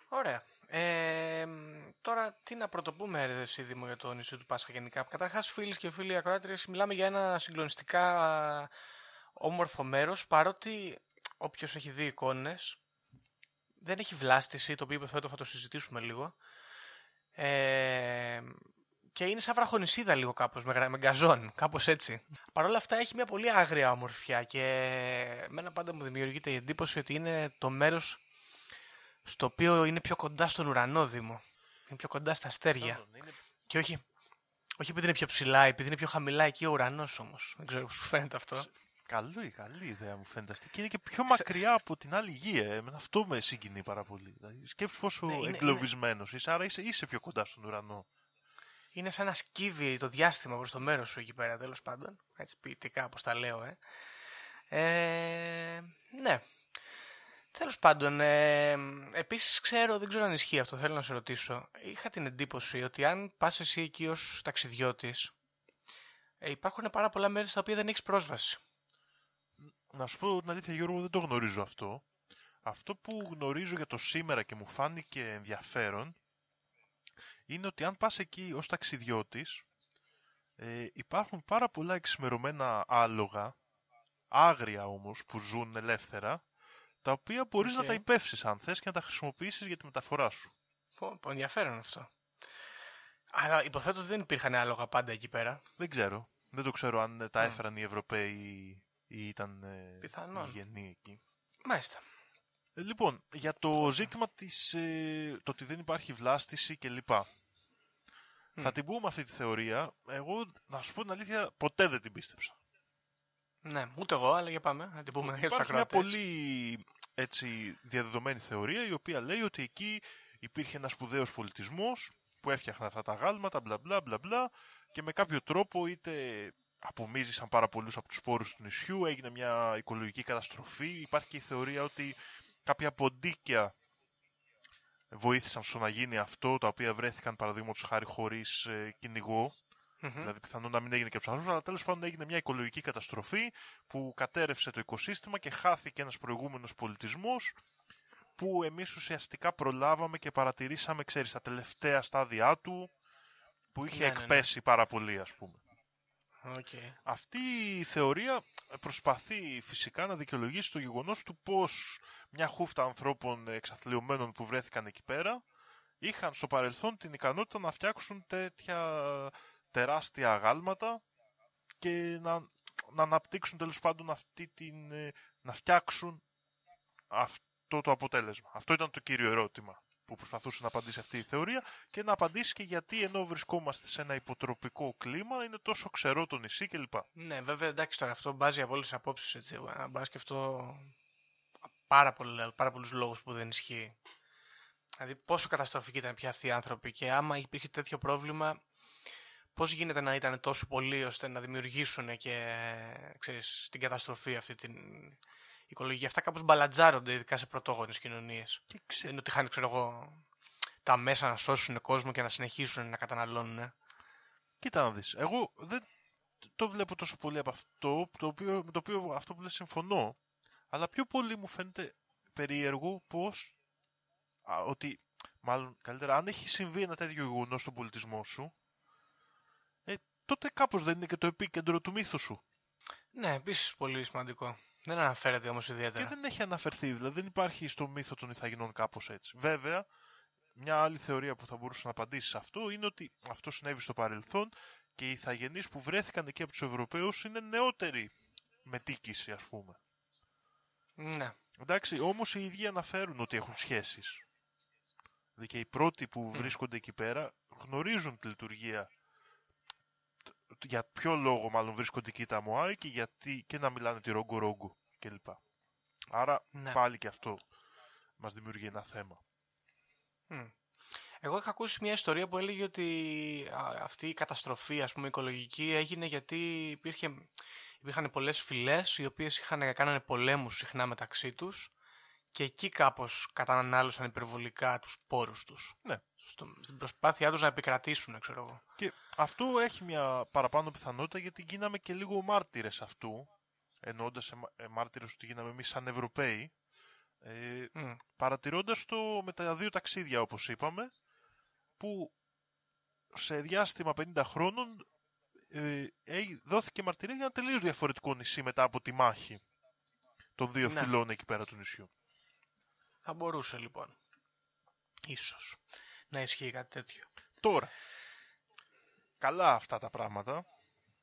Speaker 4: Ωραία. Ε, τώρα τι να πρωτοπούμε ρε εσύ Δήμο για το νησί του Πάσχα γενικά. Καταρχάς φίλοι και φίλοι ακροάτριες μιλάμε για ένα συγκλονιστικά α, όμορφο μέρος παρότι όποιος έχει δει εικόνες δεν έχει βλάστηση το οποίο υποθέτω θα το συζητήσουμε λίγο ε, και είναι σαν βραχονισίδα λίγο κάπως με, γρα- με γκαζόν κάπως έτσι. Παρ' όλα αυτά έχει μια πολύ άγρια ομορφιά και εμένα πάντα μου δημιουργείται η εντύπωση ότι είναι το μέρος στο οποίο είναι πιο κοντά στον ουρανό Δήμο. Είναι πιο κοντά στα αστέρια. Και όχι, όχι επειδή είναι πιο ψηλά, επειδή είναι πιο χαμηλά εκεί ο ουρανός όμως. Δεν ξέρω πώς σου φαίνεται αυτό.
Speaker 5: Καλό, καλή ιδέα μου φαίνεται αυτή. Και είναι και πιο μακριά από την άλλη γη. Ε. Εμένα αυτό με συγκινεί πάρα πολύ. Δηλαδή, σκέψου πόσο
Speaker 4: Ναι, είναι-
Speaker 5: εγκλωβισμένος είσαι, άρα είσαι, είσαι πιο κοντά στον ουρανό.
Speaker 4: Είναι σαν να σκύβει το διάστημα προς το μέρος σου εκεί πέρα, τέλος πάντων. Έτσι ποιητικά, όπως τα λέω, ε. ε ναι. Τέλος πάντων, ε, επίσης ξέρω, δεν ξέρω αν ισχύει αυτό, θέλω να σε ρωτήσω. Είχα την εντύπωση ότι αν πας εσύ εκεί ως ταξιδιώτης, ε, υπάρχουν πάρα πολλά μέρη στα οποία δεν έχεις πρόσβαση.
Speaker 5: Να σου πω την αλήθεια, Γιώργο, δεν το γνωρίζω αυτό. Αυτό που γνωρίζω για το σήμερα και μου φάνηκε ενδιαφέρον είναι ότι αν πας εκεί ως ταξιδιώτης ε, υπάρχουν πάρα πολλά εξημερωμένα άλογα, άγρια όμως, που ζουν ελεύθερα, τα οποία μπορείς να
Speaker 4: Οκ.
Speaker 5: τα ιππεύσεις αν θες και να τα χρησιμοποιήσεις για τη μεταφορά σου.
Speaker 4: Πω, πω, ενδιαφέρον αυτό. Αλλά υποθέτω ότι δεν υπήρχαν άλογα πάντα εκεί πέρα.
Speaker 5: Δεν ξέρω. Δεν το ξέρω αν ε, τα
Speaker 4: Μμ.
Speaker 5: έφεραν οι Ευρωπαίοι ή ήταν ε,
Speaker 4: Πιθανόν.
Speaker 5: ιθαγενή εκεί.
Speaker 4: Μάλιστα.
Speaker 5: Ε, Λοιπόν, για το ζήτημα της, ε, το ότι δεν υπάρχει βλάστηση κλπ. Θα την πούμε αυτή τη θεωρία. Εγώ, να σου πω την αλήθεια, ποτέ δεν την πίστεψα.
Speaker 4: Ναι, ούτε εγώ, αλλά για πάμε. Να την πούμε για τους
Speaker 5: Υπάρχει μια
Speaker 4: ακροατές.
Speaker 5: πολύ έτσι, διαδεδομένη θεωρία η οποία λέει ότι εκεί υπήρχε ένας σπουδαίος πολιτισμός που έφτιαχνε αυτά τα γάλματα, μπλα μπλα μπλα μπλα και με κάποιο τρόπο είτε απομίζησαν πάρα πολλούς από τους πόρους του νησιού, έγινε μια οικολογική καταστροφή. Υπάρχει και η θεωρία ότι κάποια ποντίκια βοήθησαν στο να γίνει αυτό, τα οποία βρέθηκαν παραδείγματος χάρη χωρίς ε, κυνηγό. Δηλαδή, πιθανόν να μην έγινε και ψαχνού, αλλά τέλος πάντων έγινε μια οικολογική καταστροφή που κατέρευσε το οικοσύστημα και χάθηκε ένας προηγούμενος πολιτισμός που εμείς ουσιαστικά προλάβαμε και παρατηρήσαμε, ξέρεις, τα τελευταία στάδια του που είχε
Speaker 4: Ναι, ναι, ναι.
Speaker 5: εκπέσει πάρα πολύ, ας πούμε.
Speaker 4: Okay.
Speaker 5: Αυτή η θεωρία προσπαθεί φυσικά να δικαιολογήσει το γεγονός του πώς μια χούφτα ανθρώπων εξαθλειωμένων που βρέθηκαν εκεί πέρα είχαν στο παρελθόν την ικανότητα να φτιάξουν τέτοια τεράστια αγάλματα και να, να αναπτύξουν τέλος πάντων αυτή την, ε, να φτιάξουν αυτό το αποτέλεσμα. Αυτό ήταν το κύριο ερώτημα που προσπαθούσε να απαντήσει αυτή η θεωρία και να απαντήσει και γιατί ενώ βρισκόμαστε σε ένα υποτροπικό κλίμα είναι τόσο ξερό το νησί κλπ.
Speaker 4: Ναι, βέβαια εντάξει τώρα αυτό μπάζει από όλες τις απόψεις. Έτσι. Αν πα και αυτό πάρα, πολλα, πάρα πολλούς λόγους που δεν ισχύει. Δηλαδή, πόσο καταστροφικοί ήταν πια αυτοί οι άνθρωποι και άμα υπήρχε τέτοιο πρόβλημα, πώς γίνεται να ήταν τόσο πολλοί ώστε να δημιουργήσουν και ξέρεις, την καταστροφή αυτή την οικολογική. Αυτά κάπως μπαλατζάρονται, ειδικά σε πρωτόγονες κοινωνίες. Δεν είναι ότι είχαν, ξέρω εγώ, τα μέσα να σώσουν κόσμο και να συνεχίσουν να καταναλώνουν.
Speaker 5: Κοίτα να δεις. Εγώ δεν το βλέπω τόσο πολύ από αυτό, το οποίο, με το οποίο αυτό που λες συμφωνώ, αλλά πιο πολύ μου φαίνεται περίεργο πώς, α, ότι, μάλλον καλύτερα, αν έχει συμβεί ένα τέτοιο γεγονός στον πολιτισμό σου, ε, τότε κάπως δεν είναι και το επίκεντρο του μύθου σου.
Speaker 4: Ναι, επίσης πολύ σημαντικό. Δεν αναφέρεται όμως ιδιαίτερα.
Speaker 5: Και δεν έχει αναφερθεί, δηλαδή δεν υπάρχει στο μύθο των Ιθαγενών κάπως έτσι. Βέβαια, μια άλλη θεωρία που θα μπορούσε να απαντήσει σε αυτό είναι ότι αυτό συνέβη στο παρελθόν και οι Ιθαγενείς που βρέθηκαν εκεί από τους Ευρωπαίους είναι νεότεροι με τίκηση ας πούμε.
Speaker 4: Ναι.
Speaker 5: Εντάξει, όμως οι ίδιοι αναφέρουν ότι έχουν σχέσεις. Δηλαδή και οι πρώτοι που βρίσκονται εκεί πέρα γνωρίζουν τη λειτουργία για ποιο λόγο μάλλον βρίσκονται εκεί τα Μωάη και, γιατί, και να μιλάνε τη Ρόγκο Ρόγκο κλπ. Άρα
Speaker 4: Ναι.
Speaker 5: πάλι και αυτό μας δημιουργεί ένα θέμα.
Speaker 4: Μμ. Εγώ είχα ακούσει μια ιστορία που έλεγε ότι α, αυτή η καταστροφή ας πούμε οικολογική έγινε γιατί υπήρχε, υπήρχαν πολλές φυλές οι οποίες είχαν, κάνανε πολέμους συχνά μεταξύ τους και εκεί κάπως κατανάλωσαν υπερβολικά τους πόρους τους.
Speaker 5: Ναι.
Speaker 4: Στο, στην προσπάθειά τους να επικρατήσουν, ξέρω εγώ.
Speaker 5: Και αυτό έχει μια παραπάνω πιθανότητα γιατί γίναμε και λίγο μάρτυρες αυτού, εννοώντας ε, ε, μάρτυρες ότι γίναμε εμείς σαν Ευρωπαίοι, ε,
Speaker 4: Μμ.
Speaker 5: παρατηρώντας το με τα δύο ταξίδια όπως είπαμε, που σε διάστημα 50 χρόνων ε, ε, δόθηκε μαρτυρία για ένα τελείως διαφορετικό νησί μετά από τη μάχη των δύο
Speaker 4: Ναι.
Speaker 5: φυλών εκεί πέρα του νησιού.
Speaker 4: Θα μπορούσε λοιπόν. Ίσως. Να ισχύει κάτι τέτοιο.
Speaker 5: Τώρα, καλά αυτά τα πράγματα,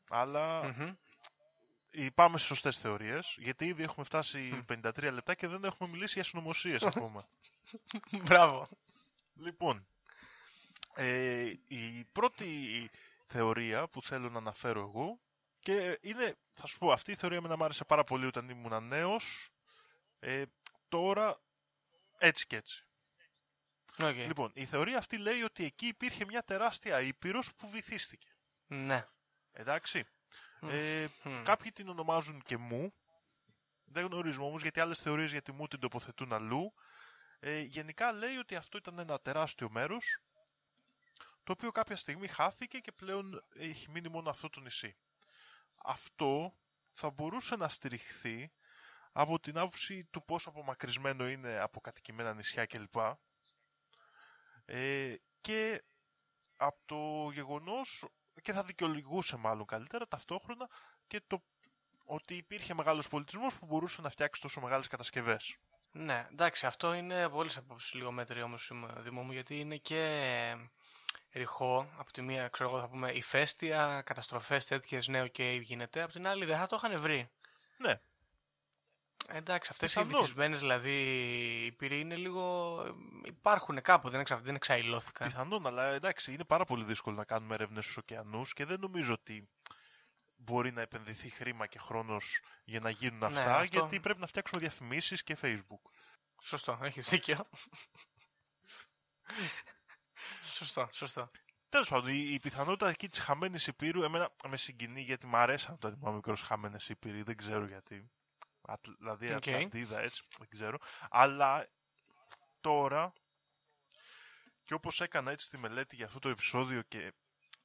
Speaker 5: αλλά
Speaker 4: Μμμ.
Speaker 5: ε, πάμε στις σωστές θεωρίες, γιατί ήδη έχουμε φτάσει 53 λεπτά και δεν έχουμε μιλήσει για συνωμοσίες ακόμα.
Speaker 4: Μπράβο.
Speaker 5: λοιπόν, ε, η πρώτη θεωρία που θέλω να αναφέρω εγώ και είναι, θα σου πω, αυτή η θεωρία με να μ' άρεσε πάρα πολύ όταν ήμουν νέος, ε, τώρα έτσι και έτσι.
Speaker 4: Οκ.
Speaker 5: Λοιπόν, η θεωρία αυτή λέει ότι εκεί υπήρχε μια τεράστια ήπειρος που βυθίστηκε.
Speaker 4: Ναι.
Speaker 5: Εντάξει. Ε,
Speaker 4: Μμ.
Speaker 5: Κάποιοι την ονομάζουν και Μου. Δεν γνωρίζουμε όμως γιατί άλλες θεωρίες για τη Μου την τοποθετούν αλλού. Ε, γενικά λέει ότι αυτό ήταν ένα τεράστιο μέρος το οποίο κάποια στιγμή χάθηκε και πλέον έχει μείνει μόνο αυτό το νησί. Αυτό θα μπορούσε να στηριχθεί από την άποψη του πόσο απομακρυσμένο είναι από κατοικημένα νησιά κλπ. Ε, και από το γεγονός και θα δικαιολογούσε μάλλον καλύτερα ταυτόχρονα και το ότι υπήρχε μεγάλος πολιτισμός που μπορούσε να φτιάξει τόσο μεγάλες κατασκευές.
Speaker 4: Ναι, εντάξει, αυτό είναι από όλες απόψεις λίγο μέτριο όμως, Δημό μου, γιατί είναι και ρηχό. Από τη μία, ξέρω εγώ, θα πούμε ηφαίστεια, καταστροφές τέτοιες, ναι, οκ, γίνεται. Από την άλλη, δεν θα το είχαν βρει.
Speaker 5: Ναι,
Speaker 4: Εντάξει, αυτές οι
Speaker 5: Πιθανόν.
Speaker 4: βυθισμένες δηλαδή ήπειροι είναι λίγο. υπάρχουν κάπου, δεν, εξα... δεν εξαϊλώθηκαν.
Speaker 5: πιθανόν, αλλά εντάξει, είναι πάρα πολύ δύσκολο να κάνουμε έρευνες στους ωκεανούς και δεν νομίζω ότι μπορεί να επενδυθεί χρήμα και χρόνος για να γίνουν αυτά,
Speaker 4: Ναι, αυτό-
Speaker 5: γιατί πρέπει να φτιάξουμε διαφημίσεις και Facebook.
Speaker 4: Σωστό, έχεις δίκιο. σωστό, σωστό.
Speaker 5: Τέλος πάντων, η, η πιθανότητα εκεί της χαμένης Υπήρου εμένα με συγκινεί γιατί μου αρέσαν όταν ήμουν μικρός χαμένες Υπήροι. Δεν ξέρω γιατί. Ατ, δηλαδή
Speaker 4: Οκ.
Speaker 5: Ατλαντίδα, έτσι, δεν ξέρω. Αλλά τώρα και όπως έκανα έτσι τη μελέτη για αυτό το επεισόδιο και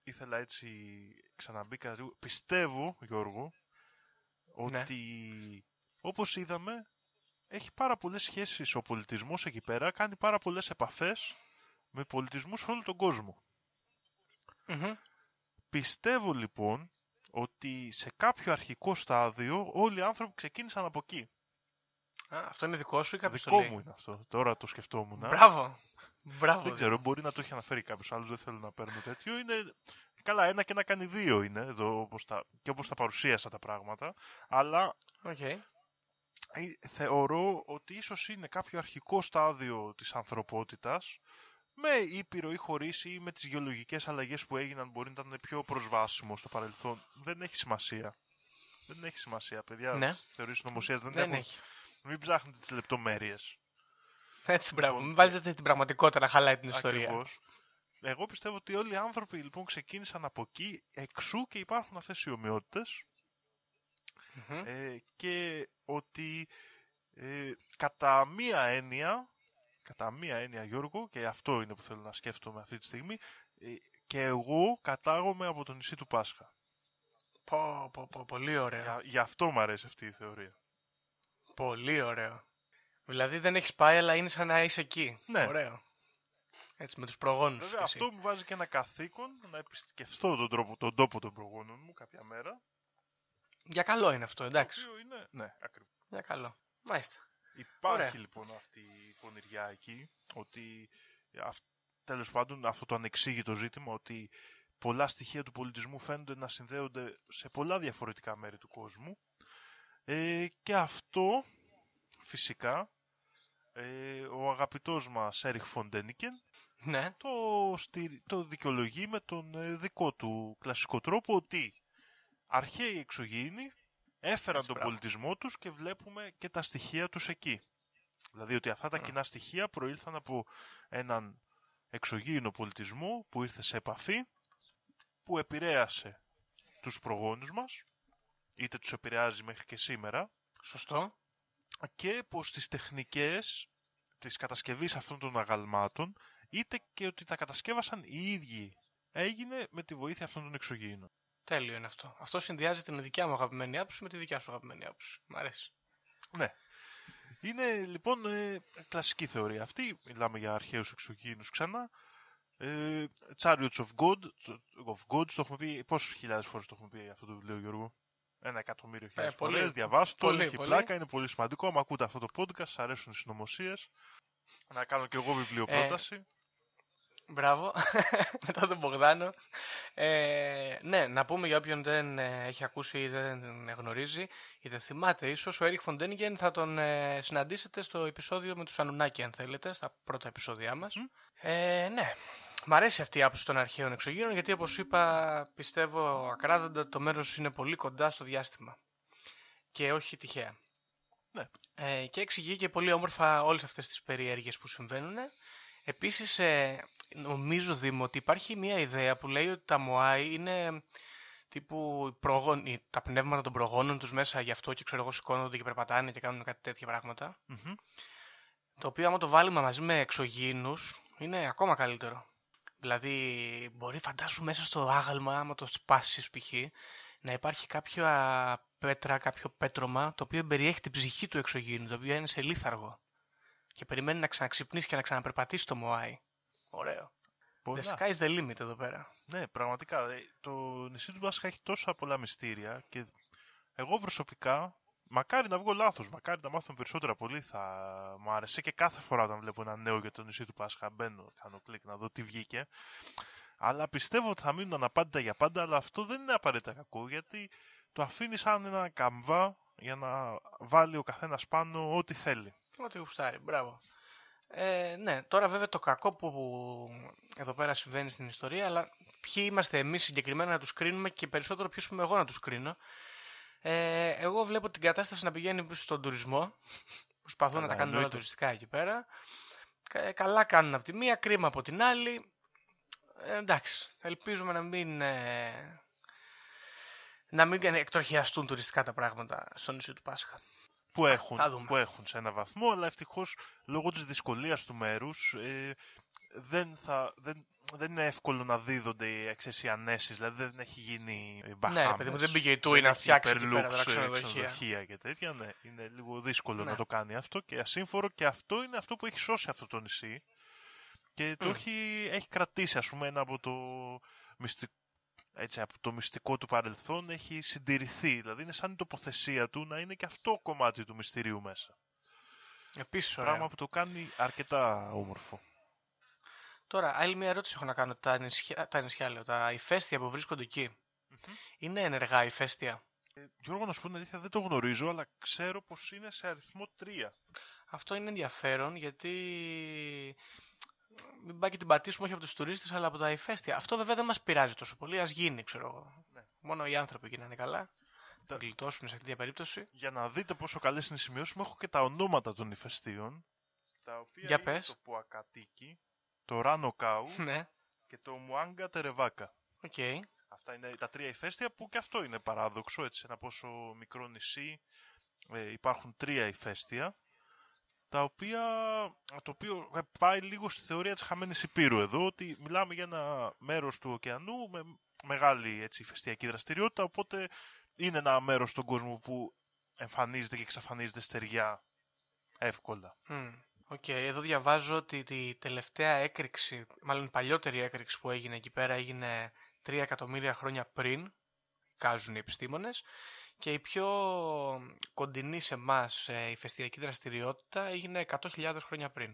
Speaker 5: ήθελα έτσι ξαναμπήκα λίγο, πιστεύω Γιώργο
Speaker 4: Ναι.
Speaker 5: ότι όπως είδαμε έχει πάρα πολλές σχέσεις ο πολιτισμός εκεί πέρα, κάνει πάρα πολλές επαφές με πολιτισμούς σε όλο τον κόσμο.
Speaker 4: Μμμ.
Speaker 5: Πιστεύω λοιπόν ότι σε κάποιο αρχικό στάδιο όλοι οι άνθρωποι ξεκίνησαν από εκεί.
Speaker 4: Α, αυτό είναι δικό σου ή κάποιος το
Speaker 5: Δικό
Speaker 4: λέει;
Speaker 5: μου είναι αυτό. Τώρα το σκεφτόμουν.
Speaker 4: Μπράβο. Μπράβο.
Speaker 5: Δεν ξέρω, μπορεί να το έχει αναφέρει κάποιος άλλος, δεν θέλω να παίρνω τέτοιο. Είναι. Καλά, ένα και ένα κάνει δύο είναι εδώ όπως τα... και όπως τα παρουσίασα τα πράγματα. Αλλά
Speaker 4: Οκ.
Speaker 5: ε, θεωρώ ότι ίσως είναι κάποιο αρχικό στάδιο της ανθρωπότητας με ήπειρο ή χωρίς ή με τις γεωλογικές αλλαγές που έγιναν μπορεί να ήταν πιο προσβάσιμο στο παρελθόν. Δεν έχει σημασία. Δεν έχει σημασία, παιδιά.
Speaker 4: Ναι.
Speaker 5: Στις θεωρίες νομοσίας δεν,
Speaker 4: Δεν
Speaker 5: έχουν...
Speaker 4: έχει.
Speaker 5: Μην ψάχνετε τις λεπτομέρειες.
Speaker 4: Έτσι, μπράβο.
Speaker 5: Λοιπόν,
Speaker 4: Μην βάζετε την πραγματικότητα να χαλάει την ιστορία.
Speaker 5: Ακριβώς. Εγώ πιστεύω ότι όλοι οι άνθρωποι λοιπόν ξεκίνησαν από εκεί, εξού και υπάρχουν αυτές οι ομοιότητες
Speaker 4: Μμμ.
Speaker 5: ε, και ότι ε, κατά μία έννοια, κατά μία έννοια Γιώργο, και αυτό είναι που θέλω να σκέφτομαι αυτή τη στιγμή, ε, και εγώ κατάγομαι από το νησί του Πάσχα.
Speaker 4: Πω, πω, πω, πολύ ωραίο.
Speaker 5: Για, γι' αυτό μου αρέσει αυτή η θεωρία.
Speaker 4: Πολύ ωραίο. Δηλαδή δεν έχεις πάει, αλλά είναι σαν να είσαι εκεί.
Speaker 5: Ναι.
Speaker 4: Ωραίο. Έτσι, με τους προγόνους σου.
Speaker 5: Βέβαια
Speaker 4: κι εσύ.
Speaker 5: αυτό μου βάζει και ένα καθήκον να επισκεφθώ τον, τρόπο, τον τόπο των προγόνων μου κάποια μέρα.
Speaker 4: Για καλό είναι αυτό,
Speaker 5: Το
Speaker 4: εντάξει.
Speaker 5: οποίο είναι, ναι, ακριβώς.
Speaker 4: Για καλό. Μάλιστα.
Speaker 5: Υπάρχει
Speaker 4: Ωραία.
Speaker 5: λοιπόν αυτή η πονηριά εκεί, ότι αυ... τέλος πάντων αυτό το ανεξήγητο ζήτημα, ότι πολλά στοιχεία του πολιτισμού φαίνονται να συνδέονται σε πολλά διαφορετικά μέρη του κόσμου ε, και αυτό φυσικά ε, ο αγαπητός μας Έριχ Φοντένικεν
Speaker 4: Ναι.
Speaker 5: το, στηρι- το δικαιολογεί με τον ε, δικό του κλασικό τρόπο ότι αρχαίοι εξωγήινοι έφεραν
Speaker 4: Έτσι,
Speaker 5: τον
Speaker 4: μπράβο.
Speaker 5: πολιτισμό τους και βλέπουμε και τα στοιχεία τους εκεί. Δηλαδή ότι αυτά τα κοινά στοιχεία προήλθαν από έναν εξωγήινο πολιτισμό που ήρθε σε επαφή, που επηρέασε τους προγόνους μας, είτε τους επηρεάζει μέχρι και σήμερα,
Speaker 4: Σωστό.
Speaker 5: και πως τις τεχνικές της κατασκευής αυτών των αγαλμάτων είτε και ότι τα κατασκεύασαν οι ίδιοι έγινε με τη βοήθεια αυτών των εξωγήινων.
Speaker 4: Τέλειο είναι αυτό. Αυτό συνδυάζει την δικιά μου αγαπημένη άποψη με τη δικιά σου αγαπημένη άποψη. Μ' αρέσει.
Speaker 5: Ναι. Είναι λοιπόν ε, κλασική θεωρία αυτή. Μιλάμε για αρχαίους εξωγήινους ξανά. Ε, Chariots of God, of God, το έχουμε πει, πόσες χιλιάδες φορές το έχουμε πει αυτό το βιβλίο Γιώργο; Ένα εκατομμύριο χιλιάδες
Speaker 4: Ε, πολύ.
Speaker 5: φορές. Διαβάστε το,
Speaker 4: Πολύ,
Speaker 5: έχει
Speaker 4: πολύ.
Speaker 5: πλάκα, είναι πολύ σημαντικό. Αν ακούτε αυτό το podcast, σας αρέσουν οι συνωμοσίες. Να κάνω κι εγώ βιβλιοπρόταση.
Speaker 4: Μπράβο. Μετά τον Μπογδάνο. Ε, ναι, να πούμε για όποιον δεν ε, έχει ακούσει ή δεν γνωρίζει ή δεν θυμάται ίσως, ο Έριχ Φοντένιγεν θα τον ε, συναντήσετε στο επεισόδιο με τους Ανουνάκη αν θέλετε, στα πρώτα επεισόδια μας. Ε, ναι, μ' αρέσει αυτή η άποψη των αρχαίων εξωγήρων γιατί όπως είπα πιστεύω ακράδαντα ότι το μέρος είναι πολύ κοντά στο διάστημα και όχι τυχαία.
Speaker 5: Ναι.
Speaker 4: Ε, και εξηγεί και πολύ όμορφα όλες αυτές τις περιέργειες που συμβαίνουν. Επίσης, ε, νομίζω, Δήμο, ότι υπάρχει μια ιδέα που λέει ότι τα Μωάι είναι τύπου οι προγόν- οι- τα πνεύματα των προγόνων τους μέσα γι' αυτό και ξέρω εγώ σηκώνονται και περπατάνε και κάνουν κάτι τέτοια πράγματα.
Speaker 5: Μμμ.
Speaker 4: Το οποίο άμα το βάλουμε μαζί με εξωγήινους είναι ακόμα καλύτερο. Δηλαδή μπορεί φαντάσου μέσα στο άγαλμα, άμα το σπάσεις π.χ. να υπάρχει κάποια πέτρα, κάποιο πέτρωμα το οποίο περιέχει την ψυχή του εξωγήινου, το οποίο είναι σε λίθαργο και περιμένει να ξαναξυπνήσει και να ξαναπερπατήσει το Μωάι. Ωραίο.
Speaker 5: Πολλά.
Speaker 4: The sky's the limit εδώ πέρα.
Speaker 5: Ναι, πραγματικά. ε, Το νησί του Πάσχα έχει τόσα πολλά μυστήρια και εγώ προσωπικά, μακάρι να βγω λάθος, μακάρι να μάθουμε περισσότερα πολύ θα μου άρεσε και κάθε φορά όταν βλέπω ένα νέο για το νησί του Πάσχα μπαίνω, κάνω κλικ να δω τι βγήκε. Αλλά πιστεύω ότι θα μείνουν αναπάντητα για πάντα, αλλά αυτό δεν είναι απαραίτητα κακό γιατί το αφήνει σαν ένα καμβά για να βάλει ο καθένας πάνω ό,τι θέλει.
Speaker 4: Ό,τι γουστάρει, μπράβο. Ε, ναι, τώρα βέβαια το κακό που εδώ πέρα συμβαίνει στην ιστορία, αλλά ποιοι είμαστε εμείς συγκεκριμένα να τους κρίνουμε και περισσότερο ποιος είμαι εγώ να τους κρίνω. Ε, εγώ βλέπω την κατάσταση να πηγαίνει πίσω στον τουρισμό. Προσπαθούν να
Speaker 5: Καλά,
Speaker 4: τα κάνουν όλα
Speaker 5: εννοείται.
Speaker 4: τουριστικά εκεί πέρα. Κα- καλά κάνουν από τη μία, κρίμα από την άλλη. Ε, εντάξει, ελπίζουμε να μην, ε, να μην εκτροχιαστούν τουριστικά τα πράγματα στο νησί του Πάσχα.
Speaker 5: Που έχουν,
Speaker 4: θα δούμε.
Speaker 5: που έχουν σε ένα βαθμό, αλλά ευτυχώς λόγω της δυσκολίας του μέρους ε, δεν, θα, δεν, δεν είναι εύκολο να δίδονται οι εξαίσιοι ανέσεις, δηλαδή δεν έχει γίνει η Μπαχάμες.
Speaker 4: Ναι, ρε παιδί μου, δεν πήγε η Τούι να
Speaker 5: έχει
Speaker 4: φτιάξει εκεί
Speaker 5: Hyperlux,
Speaker 4: πέρα τα
Speaker 5: ε,
Speaker 4: ξενοδοχεία.
Speaker 5: ξενοδοχεία και τέτοια, ναι, είναι λίγο δύσκολο
Speaker 4: Ναι.
Speaker 5: να το κάνει αυτό και ασύμφορο και αυτό είναι αυτό που έχει σώσει αυτό το νησί και το
Speaker 4: Μμ.
Speaker 5: έχει, έχει κρατήσει ας πούμε ένα από το μυστικό έτσι, από το μυστικό του παρελθόν έχει συντηρηθεί. Δηλαδή είναι σαν η τοποθεσία του να είναι και αυτό κομμάτι του μυστηρίου μέσα.
Speaker 4: Επίσης ωραίο.
Speaker 5: Πράγμα που το κάνει αρκετά όμορφο.
Speaker 4: Τώρα, άλλη μια ερώτηση έχω να κάνω. Τα νησιά, τα, νησιά λέω, τα ηφαίστεια που βρίσκονται εκεί, είναι ενεργά ηφαίστεια;
Speaker 5: Ε, Γιώργο, να σου πω την αλήθεια, δεν το γνωρίζω, αλλά ξέρω πως είναι σε αριθμό 3.
Speaker 4: Αυτό είναι ενδιαφέρον γιατί μην πάει και την πατήσουμε όχι από τους τουρίστες αλλά από τα ηφαίστεια. Αυτό βέβαια δεν μας πειράζει τόσο πολύ, ας γίνει ξέρω εγώ.
Speaker 5: Ναι.
Speaker 4: Μόνο οι άνθρωποι γίνανε καλά.
Speaker 5: Τα-
Speaker 4: Θα γλιτώσουν σε αυτή την περίπτωση.
Speaker 5: Για να δείτε πόσο καλές είναι οι σημειώσεις μου, έχω και τα ονόματα των ηφαιστείων. Τα οποία
Speaker 4: Για
Speaker 5: είναι
Speaker 4: πες.
Speaker 5: το Πουακατίκι, το Ράνο Κάου
Speaker 4: ναι,
Speaker 5: και το Μουάγκα Τερεβάκα.
Speaker 4: οκ.
Speaker 5: Αυτά είναι τα τρία ηφαίστεια που και αυτό είναι παράδοξο, έτσι, σε ένα τόσο μικρό νησί ε, υπάρχουν τρία ηφαίστεια, τα οποία, το οποίο ε, πάει λίγο στη θεωρία της χαμένης ηπείρου εδώ, ότι μιλάμε για ένα μέρος του ωκεανού με μεγάλη έτσι, ηφαιστειακή δραστηριότητα, οπότε είναι ένα μέρος στον κόσμο που εμφανίζεται και εξαφανίζεται στεριά εύκολα.
Speaker 4: Μμ. Οκ, εδώ διαβάζω ότι τη τελευταία έκρηξη, μάλλον η παλιότερη έκρηξη που έγινε εκεί πέρα έγινε 3 εκατομμύρια χρόνια πριν, εικάζουν οι επιστήμονες, και η πιο κοντινή σε εμάς ηφαιστειακή δραστηριότητα έγινε 100.000 χρόνια πριν.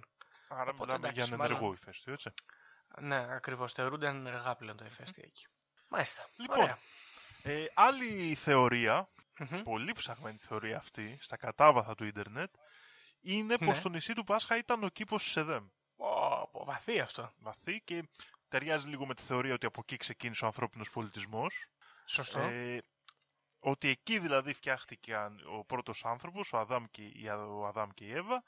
Speaker 5: Άρα
Speaker 4: Οπότε,
Speaker 5: μιλάμε για
Speaker 4: εντάξει,
Speaker 5: ένα ενεργό
Speaker 4: μάλλον-
Speaker 5: ηφαίστειο, έτσι.
Speaker 4: Ναι, ακριβώς, θεωρούνται ενεργά πλέον τα ηφαίστεια εκεί. Μάλιστα.
Speaker 5: Λοιπόν,
Speaker 4: Ωραία.
Speaker 5: Ε, άλλη θεωρία,
Speaker 4: Μμμ.
Speaker 5: πολύ ψαχμένη θεωρία αυτή, στα κατάβαθα του ίντερνετ, είναι πως
Speaker 4: Ναι.
Speaker 5: το νησί του Πάσχα ήταν ο κήπος της Εδέμ.
Speaker 4: Ω, πω, βαθύ αυτό.
Speaker 5: Βαθύ και ταιριάζει λίγο με τη θεωρία ότι από εκεί ξεκίνησε ο ανθρώπινος πολιτισμός.
Speaker 4: Σωστό.
Speaker 5: Ε, ότι εκεί δηλαδή φτιάχτηκε ο πρώτος άνθρωπος, ο Αδάμ και, η, ο Αδάμ και η Εύα,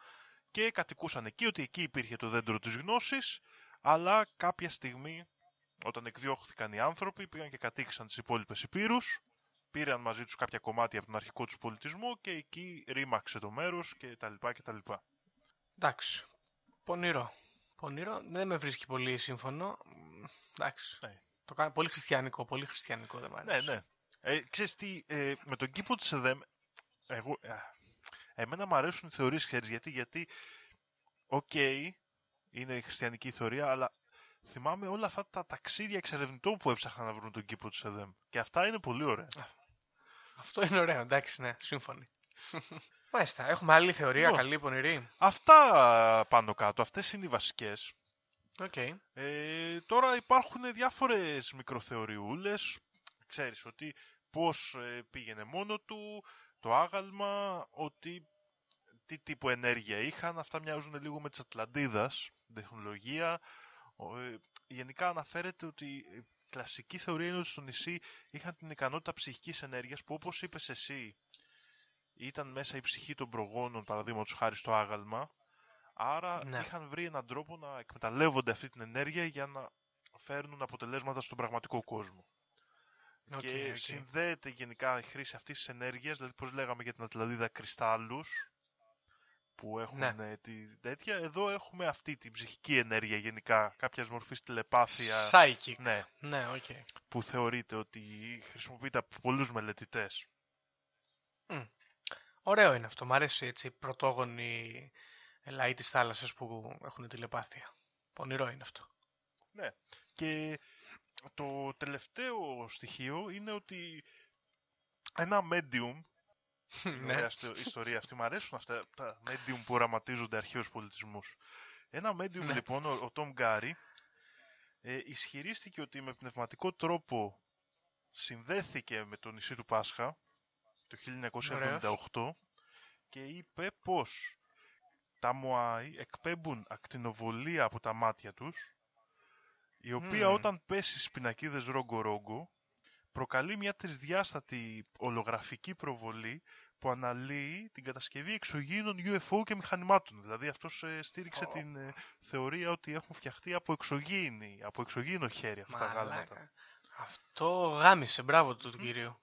Speaker 5: και κατοικούσαν εκεί, ότι εκεί υπήρχε το δέντρο της γνώσης, αλλά κάποια στιγμή, όταν εκδιώχθηκαν οι άνθρωποι, πήγαν και κατοίκησαν τις υπόλοιπες υπήρους, πήραν μαζί τους κάποια κομμάτια από τον αρχικό τους πολιτισμό και εκεί ρήμαξε το μέρος και τα λοιπά και τα λοιπά.
Speaker 4: Εντάξει. Πονηρό. Πονηρό. Δεν με βρίσκει πολύ σύμφωνο. Μ, Εντάξει.
Speaker 5: Ναι.
Speaker 4: Το κάνω πολύ χριστιανικό. Πολύ χριστιανικό δεν μ'
Speaker 5: Ναι,
Speaker 4: αρέσει.
Speaker 5: ναι. Ε, ξέρεις τι, ε, με τον κήπο της ΕΔΕΜ, εγώ, α, εμένα μου αρέσουν οι θεωρίες, ξέρεις γιατί, γιατί, οκ, είναι η χριστιανική θεωρία, αλλά θυμάμαι όλα αυτά τα ταξίδια εξερευνητών που έψαχναν να βρουν τον κήπο της Εδέμ. Και αυτά είναι πολύ ωραία.
Speaker 4: Αυτό είναι ωραίο. Εντάξει, ναι. Σύμφωνοι. Μάλιστα. Έχουμε άλλη θεωρία.
Speaker 5: Λοιπόν.
Speaker 4: Καλή, πονηρή.
Speaker 5: Αυτά α, πάνω κάτω, αυτές είναι οι βασικές.
Speaker 4: Οκ.
Speaker 5: Ε, τώρα υπάρχουν διάφορες μικροθεωριούλες. Ξέρεις ότι πώς ε, πήγαινε μόνο του, το άγαλμα, ότι τι τύπου ενέργεια είχαν. Αυτά μοιάζουν λίγο με τις Ατλαντίδας, τεχνολογία. Ο, ε, γενικά αναφέρεται ότι η κλασική θεωρία είναι ότι στο νησί είχαν την ικανότητα ψυχικής ενέργειας που όπως είπες εσύ ήταν μέσα η ψυχή των προγόνων παραδείγματος χάρη στο άγαλμα Άρα
Speaker 4: Ναι.
Speaker 5: είχαν βρει έναν τρόπο να εκμεταλλεύονται αυτή την ενέργεια για να φέρνουν αποτελέσματα στον πραγματικό κόσμο.
Speaker 4: Οκ,
Speaker 5: και
Speaker 4: οκ.
Speaker 5: συνδέεται γενικά η χρήση αυτής της ενέργειας, δηλαδή πώς λέγαμε για την Ατλαντίδα κρυστάλλους, που έχουν
Speaker 4: Ναι.
Speaker 5: ε, τη τέτοια. Εδώ έχουμε αυτή την ψυχική ενέργεια γενικά, κάποιας μορφής τηλεπάθεια.
Speaker 4: Psychic.
Speaker 5: Ναι,
Speaker 4: Ναι, οκ.
Speaker 5: που θεωρείται ότι χρησιμοποιείται από πολλούς μελετητές.
Speaker 4: Ωραίο είναι αυτό. Μ' αρέσει έτσι οι πρωτόγονοι λαοί της θάλασσας που έχουν τηλεπάθεια. Πονηρό είναι αυτό.
Speaker 5: Ναι. Και το τελευταίο στοιχείο είναι ότι ένα medium,
Speaker 4: ναι.
Speaker 5: ωραία στο- ιστορία αυτή, μου αρέσουν αυτά τα medium που οραματίζονται αρχαίους πολιτισμούς. Ένα medium
Speaker 4: Ναι.
Speaker 5: λοιπόν, ο, ο Tom Gary, ε, ισχυρίστηκε ότι με πνευματικό τρόπο συνδέθηκε με το νησί του Πάσχα το 1978 και είπε πως τα Μωάι εκπέμπουν ακτινοβολία από τα μάτια τους η οποία
Speaker 4: Μμμ.
Speaker 5: όταν πέσει στις πινακίδες ρόγκο-ρόγκο προκαλεί μια τρισδιάστατη ολογραφική προβολή που αναλύει την κατασκευή εξωγήινων UFO και μηχανημάτων. Δηλαδή αυτός ε, στήριξε την ε, θεωρία ότι έχουν φτιαχτεί από εξωγήινη, από εξωγήινο χέρι αυτά τα γάλματα.
Speaker 4: Μαλάκα. Αυτό γάμισε, μπράβο του, του κυρίου.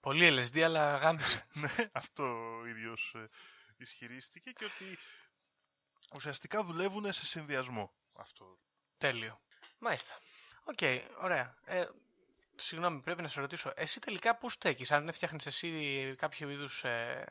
Speaker 4: Πολύ LSD, αλλά γάμισε.
Speaker 5: ναι, αυτό ο ίδιος ε, ισχυρίστηκε και ότι ουσιαστικά δουλεύουν σε συνδυασμό. Αυτό.
Speaker 4: Τέλειο. Μάλιστα. Οκ, ωραία. Ε, συγγνώμη, πρέπει να σε ρωτήσω. Εσύ τελικά πού στέκεις, αν φτιάχνεις εσύ κάποιο είδους ε,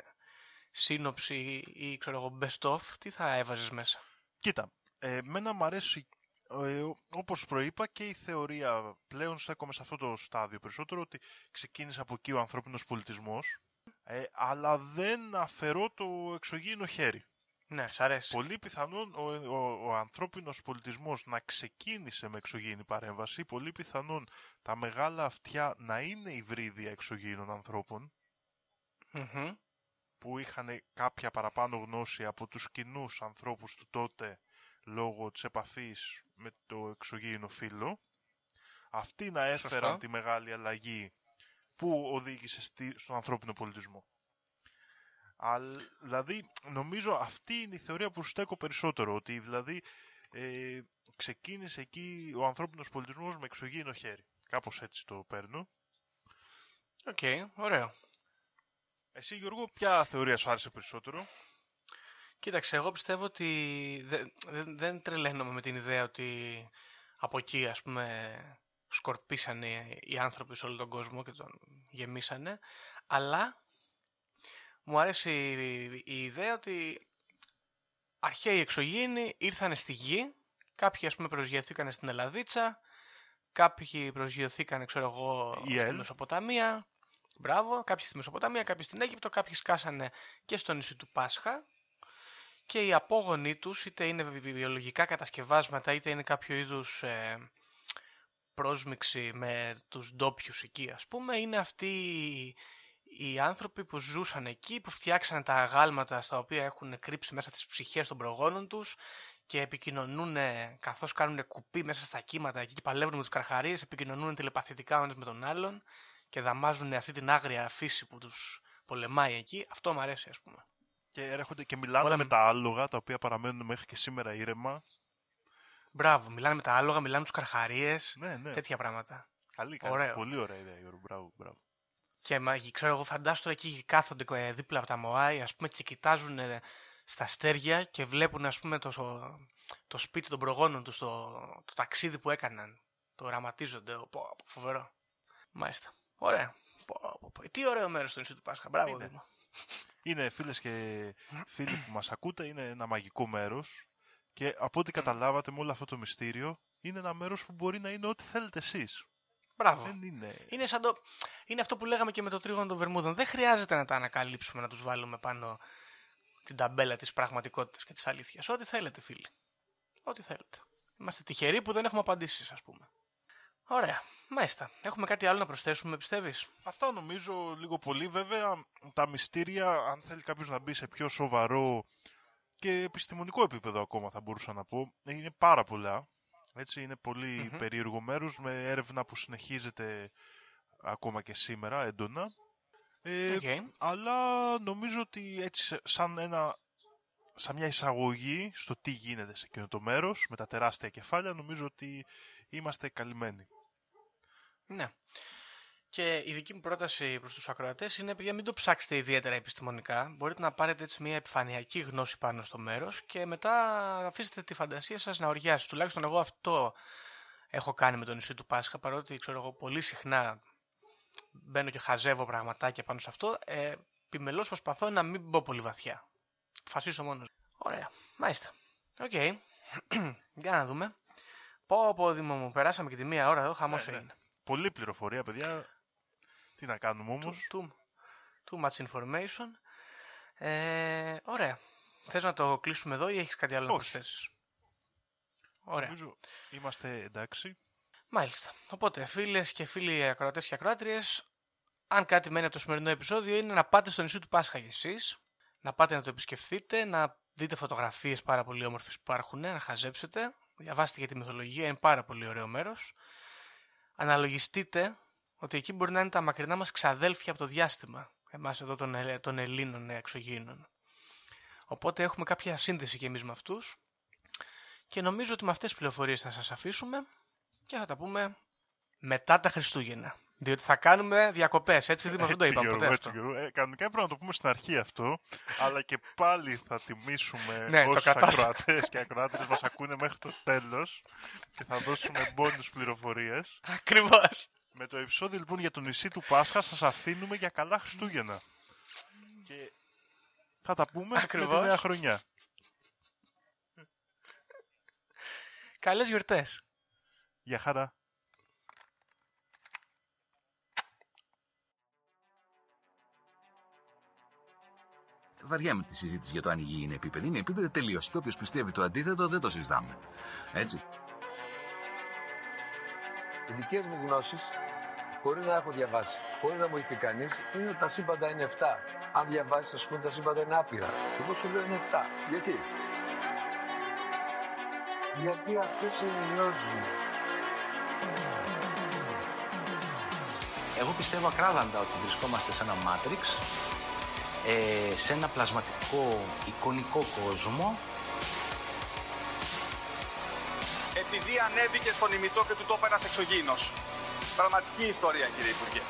Speaker 4: σύνοψη ή ξέρω εγώ best of, τι θα έβαζες μέσα;
Speaker 5: Κοίτα, ε, μένα μου αρέσει ε, όπως προείπα και η θεωρία πλέον στέκομαι σε αυτό το στάδιο περισσότερο ότι ξεκίνησε από εκεί ο ανθρώπινος πολιτισμός ε, αλλά δεν αφαιρώ το εξωγήινο χέρι.
Speaker 4: Ναι, σ' αρέσει.
Speaker 5: Πολύ πιθανόν ο, ο, ο ανθρώπινος πολιτισμός να ξεκίνησε με εξωγήινη παρέμβαση, πολύ πιθανόν τα μεγάλα αυτιά να είναι υβρίδια εξωγήινων ανθρώπων,
Speaker 4: Μμμ.
Speaker 5: που είχαν κάποια παραπάνω γνώση από τους κοινούς ανθρώπους του τότε λόγω της επαφής με το εξωγήινο φύλλο. Αυτοί να έφεραν
Speaker 4: Σωστά.
Speaker 5: τη μεγάλη αλλαγή που οδήγησε στη, στον ανθρώπινο πολιτισμό. Αλλά, δηλαδή, νομίζω αυτή είναι η θεωρία που στέκω περισσότερο, ότι δηλαδή ε, ξεκίνησε εκεί ο ανθρώπινος πολιτισμός με εξωγήινο χέρι. Κάπως έτσι το παίρνω.
Speaker 4: Οκ, ωραίο.
Speaker 5: Εσύ Γιώργο, ποια θεωρία σου άρεσε περισσότερο;
Speaker 4: Κοίταξε, εγώ πιστεύω ότι δεν, δεν, δεν τρελαίνομαι με την ιδέα ότι από εκεί, ας πούμε, σκορπίσανε οι άνθρωποι σε όλο τον κόσμο και τον γεμίσανε, αλλά μου αρέσει η, η ιδέα ότι αρχαίοι εξωγήινοι ήρθαν στη γη, κάποιοι ας πούμε προσγειωθήκαν στην Ελλαδίτσα, κάποιοι προσγειωθήκαν, ξέρω εγώ,
Speaker 5: Η
Speaker 4: στη
Speaker 5: ΕΛ.
Speaker 4: Μεσοποταμία, μπράβο, κάποιοι στη Μεσοποταμία, κάποιοι στην Αίγυπτο, κάποιοι σκάσανε και στο νησί του Πάσχα. Και οι απόγονοί τους είτε είναι βι- βιολογικά κατασκευάσματα είτε είναι κάποιο είδους ε, πρόσμιξη με τους ντόπιους εκεί ας πούμε είναι αυτοί οι- οι άνθρωποι που ζούσαν εκεί που φτιάξαν τα αγάλματα στα οποία έχουν κρύψει μέσα τις ψυχές των προγόνων τους και επικοινωνούν καθώς κάνουν κουπί μέσα στα κύματα εκεί και παλεύουν με τους καρχαρίες επικοινωνούν τηλεπαθητικά ο ένας με τον άλλον και δαμάζουν αυτή την άγρια φύση που τους πολεμάει εκεί αυτό μου αρέσει ας πούμε
Speaker 5: Και έρχονται και μιλάνε
Speaker 4: Όλα
Speaker 5: με
Speaker 4: με-
Speaker 5: τα άλογα, τα οποία παραμένουν μέχρι και σήμερα ήρεμα.
Speaker 4: Μπράβο, μιλάνε με τα άλογα, μιλάνε με τους καρχαρίες,
Speaker 5: Ναι, ναι.
Speaker 4: τέτοια πράγματα.
Speaker 5: Καλή, καλή.
Speaker 4: Ωραίο.
Speaker 5: Πολύ ωραία ιδέα, Γιώργο. Μπράβο, μπράβο.
Speaker 4: Και μα, ξέρω εγώ, φαντάσου τώρα εκεί κάθονται ε, δίπλα από τα Μωάη, ας πούμε, και κοιτάζουν ε, στα αστέρια και βλέπουν, ας πούμε, το, το σπίτι των προγόνων τους, το, το ταξίδι που έκαναν. Το οραματίζονται. Πω, πω, φοβερό. Μάλιστα. Ωραία. Πω, πω, πω. Τι ωραίο μέρος στο νησί του Πάσχα. Μπράβο,
Speaker 5: Είναι.
Speaker 4: Δήμο.
Speaker 5: Είναι φίλες και φίλοι που μας ακούτε, είναι ένα μαγικό μέρος. Και από ό,τι καταλάβατε με όλο αυτό το μυστήριο, είναι ένα μέρος που μπορεί να είναι ό,τι θέλετε εσείς.
Speaker 4: Μπράβο.
Speaker 5: Δεν είναι.
Speaker 4: Είναι, σαν το... είναι αυτό που λέγαμε και με το τρίγωνο των Βερμούδων. Δεν χρειάζεται να τα ανακαλύψουμε, να τους βάλουμε πάνω την ταμπέλα της πραγματικότητας και της αλήθειας. Ό,τι θέλετε, φίλοι. Ό,τι θέλετε. Είμαστε τυχεροί που δεν έχουμε απαντήσεις, ας πούμε. Ωραία. Μάλιστα. Έχουμε κάτι άλλο να προσθέσουμε, πιστεύεις;
Speaker 5: Αυτά νομίζω λίγο πολύ. Βέβαια, τα μυστήρια, αν θέλει κάποιος να μπει σε πιο σοβαρό και επιστημονικό επίπεδο ακόμα θα μπορούσα να πω, είναι πάρα πολλά. Έτσι, είναι πολύ περίεργο μέρος με έρευνα που συνεχίζεται ακόμα και σήμερα έντονα. Ε,
Speaker 4: Οκ.
Speaker 5: Αλλά νομίζω ότι έτσι σε- σαν, ένα, σαν μια εισαγωγή στο τι γίνεται σε εκείνο το μέρος με τα τεράστια κεφάλια νομίζω ότι είμαστε καλυμμένοι.
Speaker 4: Ναι. Και η δική μου πρόταση προς τους ακροατές είναι επειδή μην το ψάξετε ιδιαίτερα επιστημονικά, μπορείτε να πάρετε έτσι μια επιφανειακή γνώση πάνω στο μέρος και μετά αφήσετε τη φαντασία σας να οριάσει. Τουλάχιστον εγώ αυτό έχω κάνει με το νησί του Πάσχα, παρότι ξέρω εγώ πολύ συχνά μπαίνω και χαζεύω πραγματάκια πάνω σε αυτό, ε, επιμελώς προσπαθώ να μην μπω πολύ βαθιά. Φασίσω μόνος. Ωραία. Μάλιστα. Οκ. Για να δούμε. Πω πω Δήμο μου, περάσαμε και τη μία ώρα εδώ, χαμός
Speaker 5: Ναι, ναι.
Speaker 4: έγινε.
Speaker 5: Πολλή πληροφορία, παιδιά. Τι να κάνουμε
Speaker 4: Too,
Speaker 5: όμως;
Speaker 4: too, too much information. Ε, ωραία. Θες να το κλείσουμε εδώ ή έχεις κάτι άλλο να
Speaker 5: Όχι.
Speaker 4: προσθέσεις; Ωραία.
Speaker 5: Νομίζω είμαστε εντάξει.
Speaker 4: Μάλιστα. Οπότε, φίλες και φίλοι ακροατές και ακροάτριες, αν κάτι μένει από το σημερινό επεισόδιο είναι να πάτε στο νησί του Πάσχα κι εσείς, να πάτε να το επισκεφθείτε, να δείτε φωτογραφίες πάρα πολύ όμορφες που υπάρχουν, να χαζέψετε, διαβάστε για τη μυθολογία, είναι πάρα πολύ ωραίο μέρος. Αναλογιστείτε ότι εκεί μπορεί να είναι τα μακρινά μας ξαδέλφια από το διάστημα. εμάς εδώ των, Ε- των Ελλήνων εξωγήινων. Οπότε έχουμε κάποια σύνδεση και εμείς με αυτούς και νομίζω ότι με αυτές τις πληροφορίες θα σας αφήσουμε και θα τα πούμε μετά τα Χριστούγεννα. Διότι θα κάνουμε διακοπές, έτσι Δήμο, δεν το
Speaker 5: Έτσι,
Speaker 4: είπαμε
Speaker 5: Γιώργο,
Speaker 4: ποτέ
Speaker 5: έτσι,
Speaker 4: αυτό.
Speaker 5: Γιώργο. Ε, κανονικά έπρεπε να το πούμε στην αρχή αυτό, αλλά και πάλι θα τιμήσουμε
Speaker 4: Ναι, το
Speaker 5: όσους
Speaker 4: κατάστημα.
Speaker 5: ακροατές και ακροάτρες μας ακούνε μέχρι το τέλος και θα δώσουμε μπόνους πληροφορίες.
Speaker 4: Ακριβώς.
Speaker 5: Με το επεισόδιο λοιπόν για το νησί του Πάσχα σας αφήνουμε για καλά Χριστούγεννα. Και θα τα πούμε με
Speaker 4: Ακριβώς.
Speaker 5: τη νέα χρονιά.
Speaker 4: Καλές γιορτές.
Speaker 5: Γεια χαρά.
Speaker 6: Βαριάμε τη συζήτηση για το αν η γη είναι επίπεδη. Είναι επίπεδη τελείως. Και όποιος πιστεύει το αντίθετο δεν το συζητάμε. Έτσι.
Speaker 7: Οι δικές μου γνώσεις, χωρίς να έχω διαβάσει, χωρίς να μου έχει πει κανείς, είναι ότι τα σύμπαντα είναι 7. Αν διαβάσεις, θα σου πούνε τα σύμπαντα είναι άπειρα. Εγώ σου λέω είναι 7.
Speaker 8: Γιατί;
Speaker 7: Γιατί αυτέ ενημερώνουν.
Speaker 1: Εγώ πιστεύω ακράδαντα ότι βρισκόμαστε σε ένα Matrix, ε, σε ένα πλασματικό εικονικό κόσμο
Speaker 2: Επειδή ανέβηκε στον ημιτό και του το είπε ένας εξωγήινος. Πραγματική ιστορία, κύριε Υπουργέ.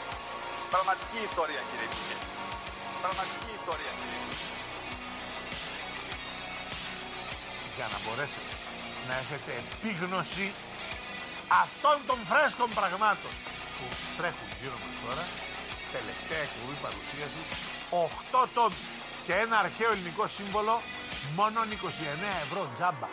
Speaker 2: Πραγματική ιστορία, κύριε Υπουργέ. Πραγματική ιστορία, κύριε Υπουργέ.
Speaker 3: για να μπορέσετε να έχετε επίγνωση αυτών των φρέσκων πραγμάτων που τρέχουν γύρω μας τώρα τελευταία εκπομπή παρουσίασης 8 τόμοι και ένα αρχαίο ελληνικό σύμβολο μόνο 29 ευρώ τζάμπα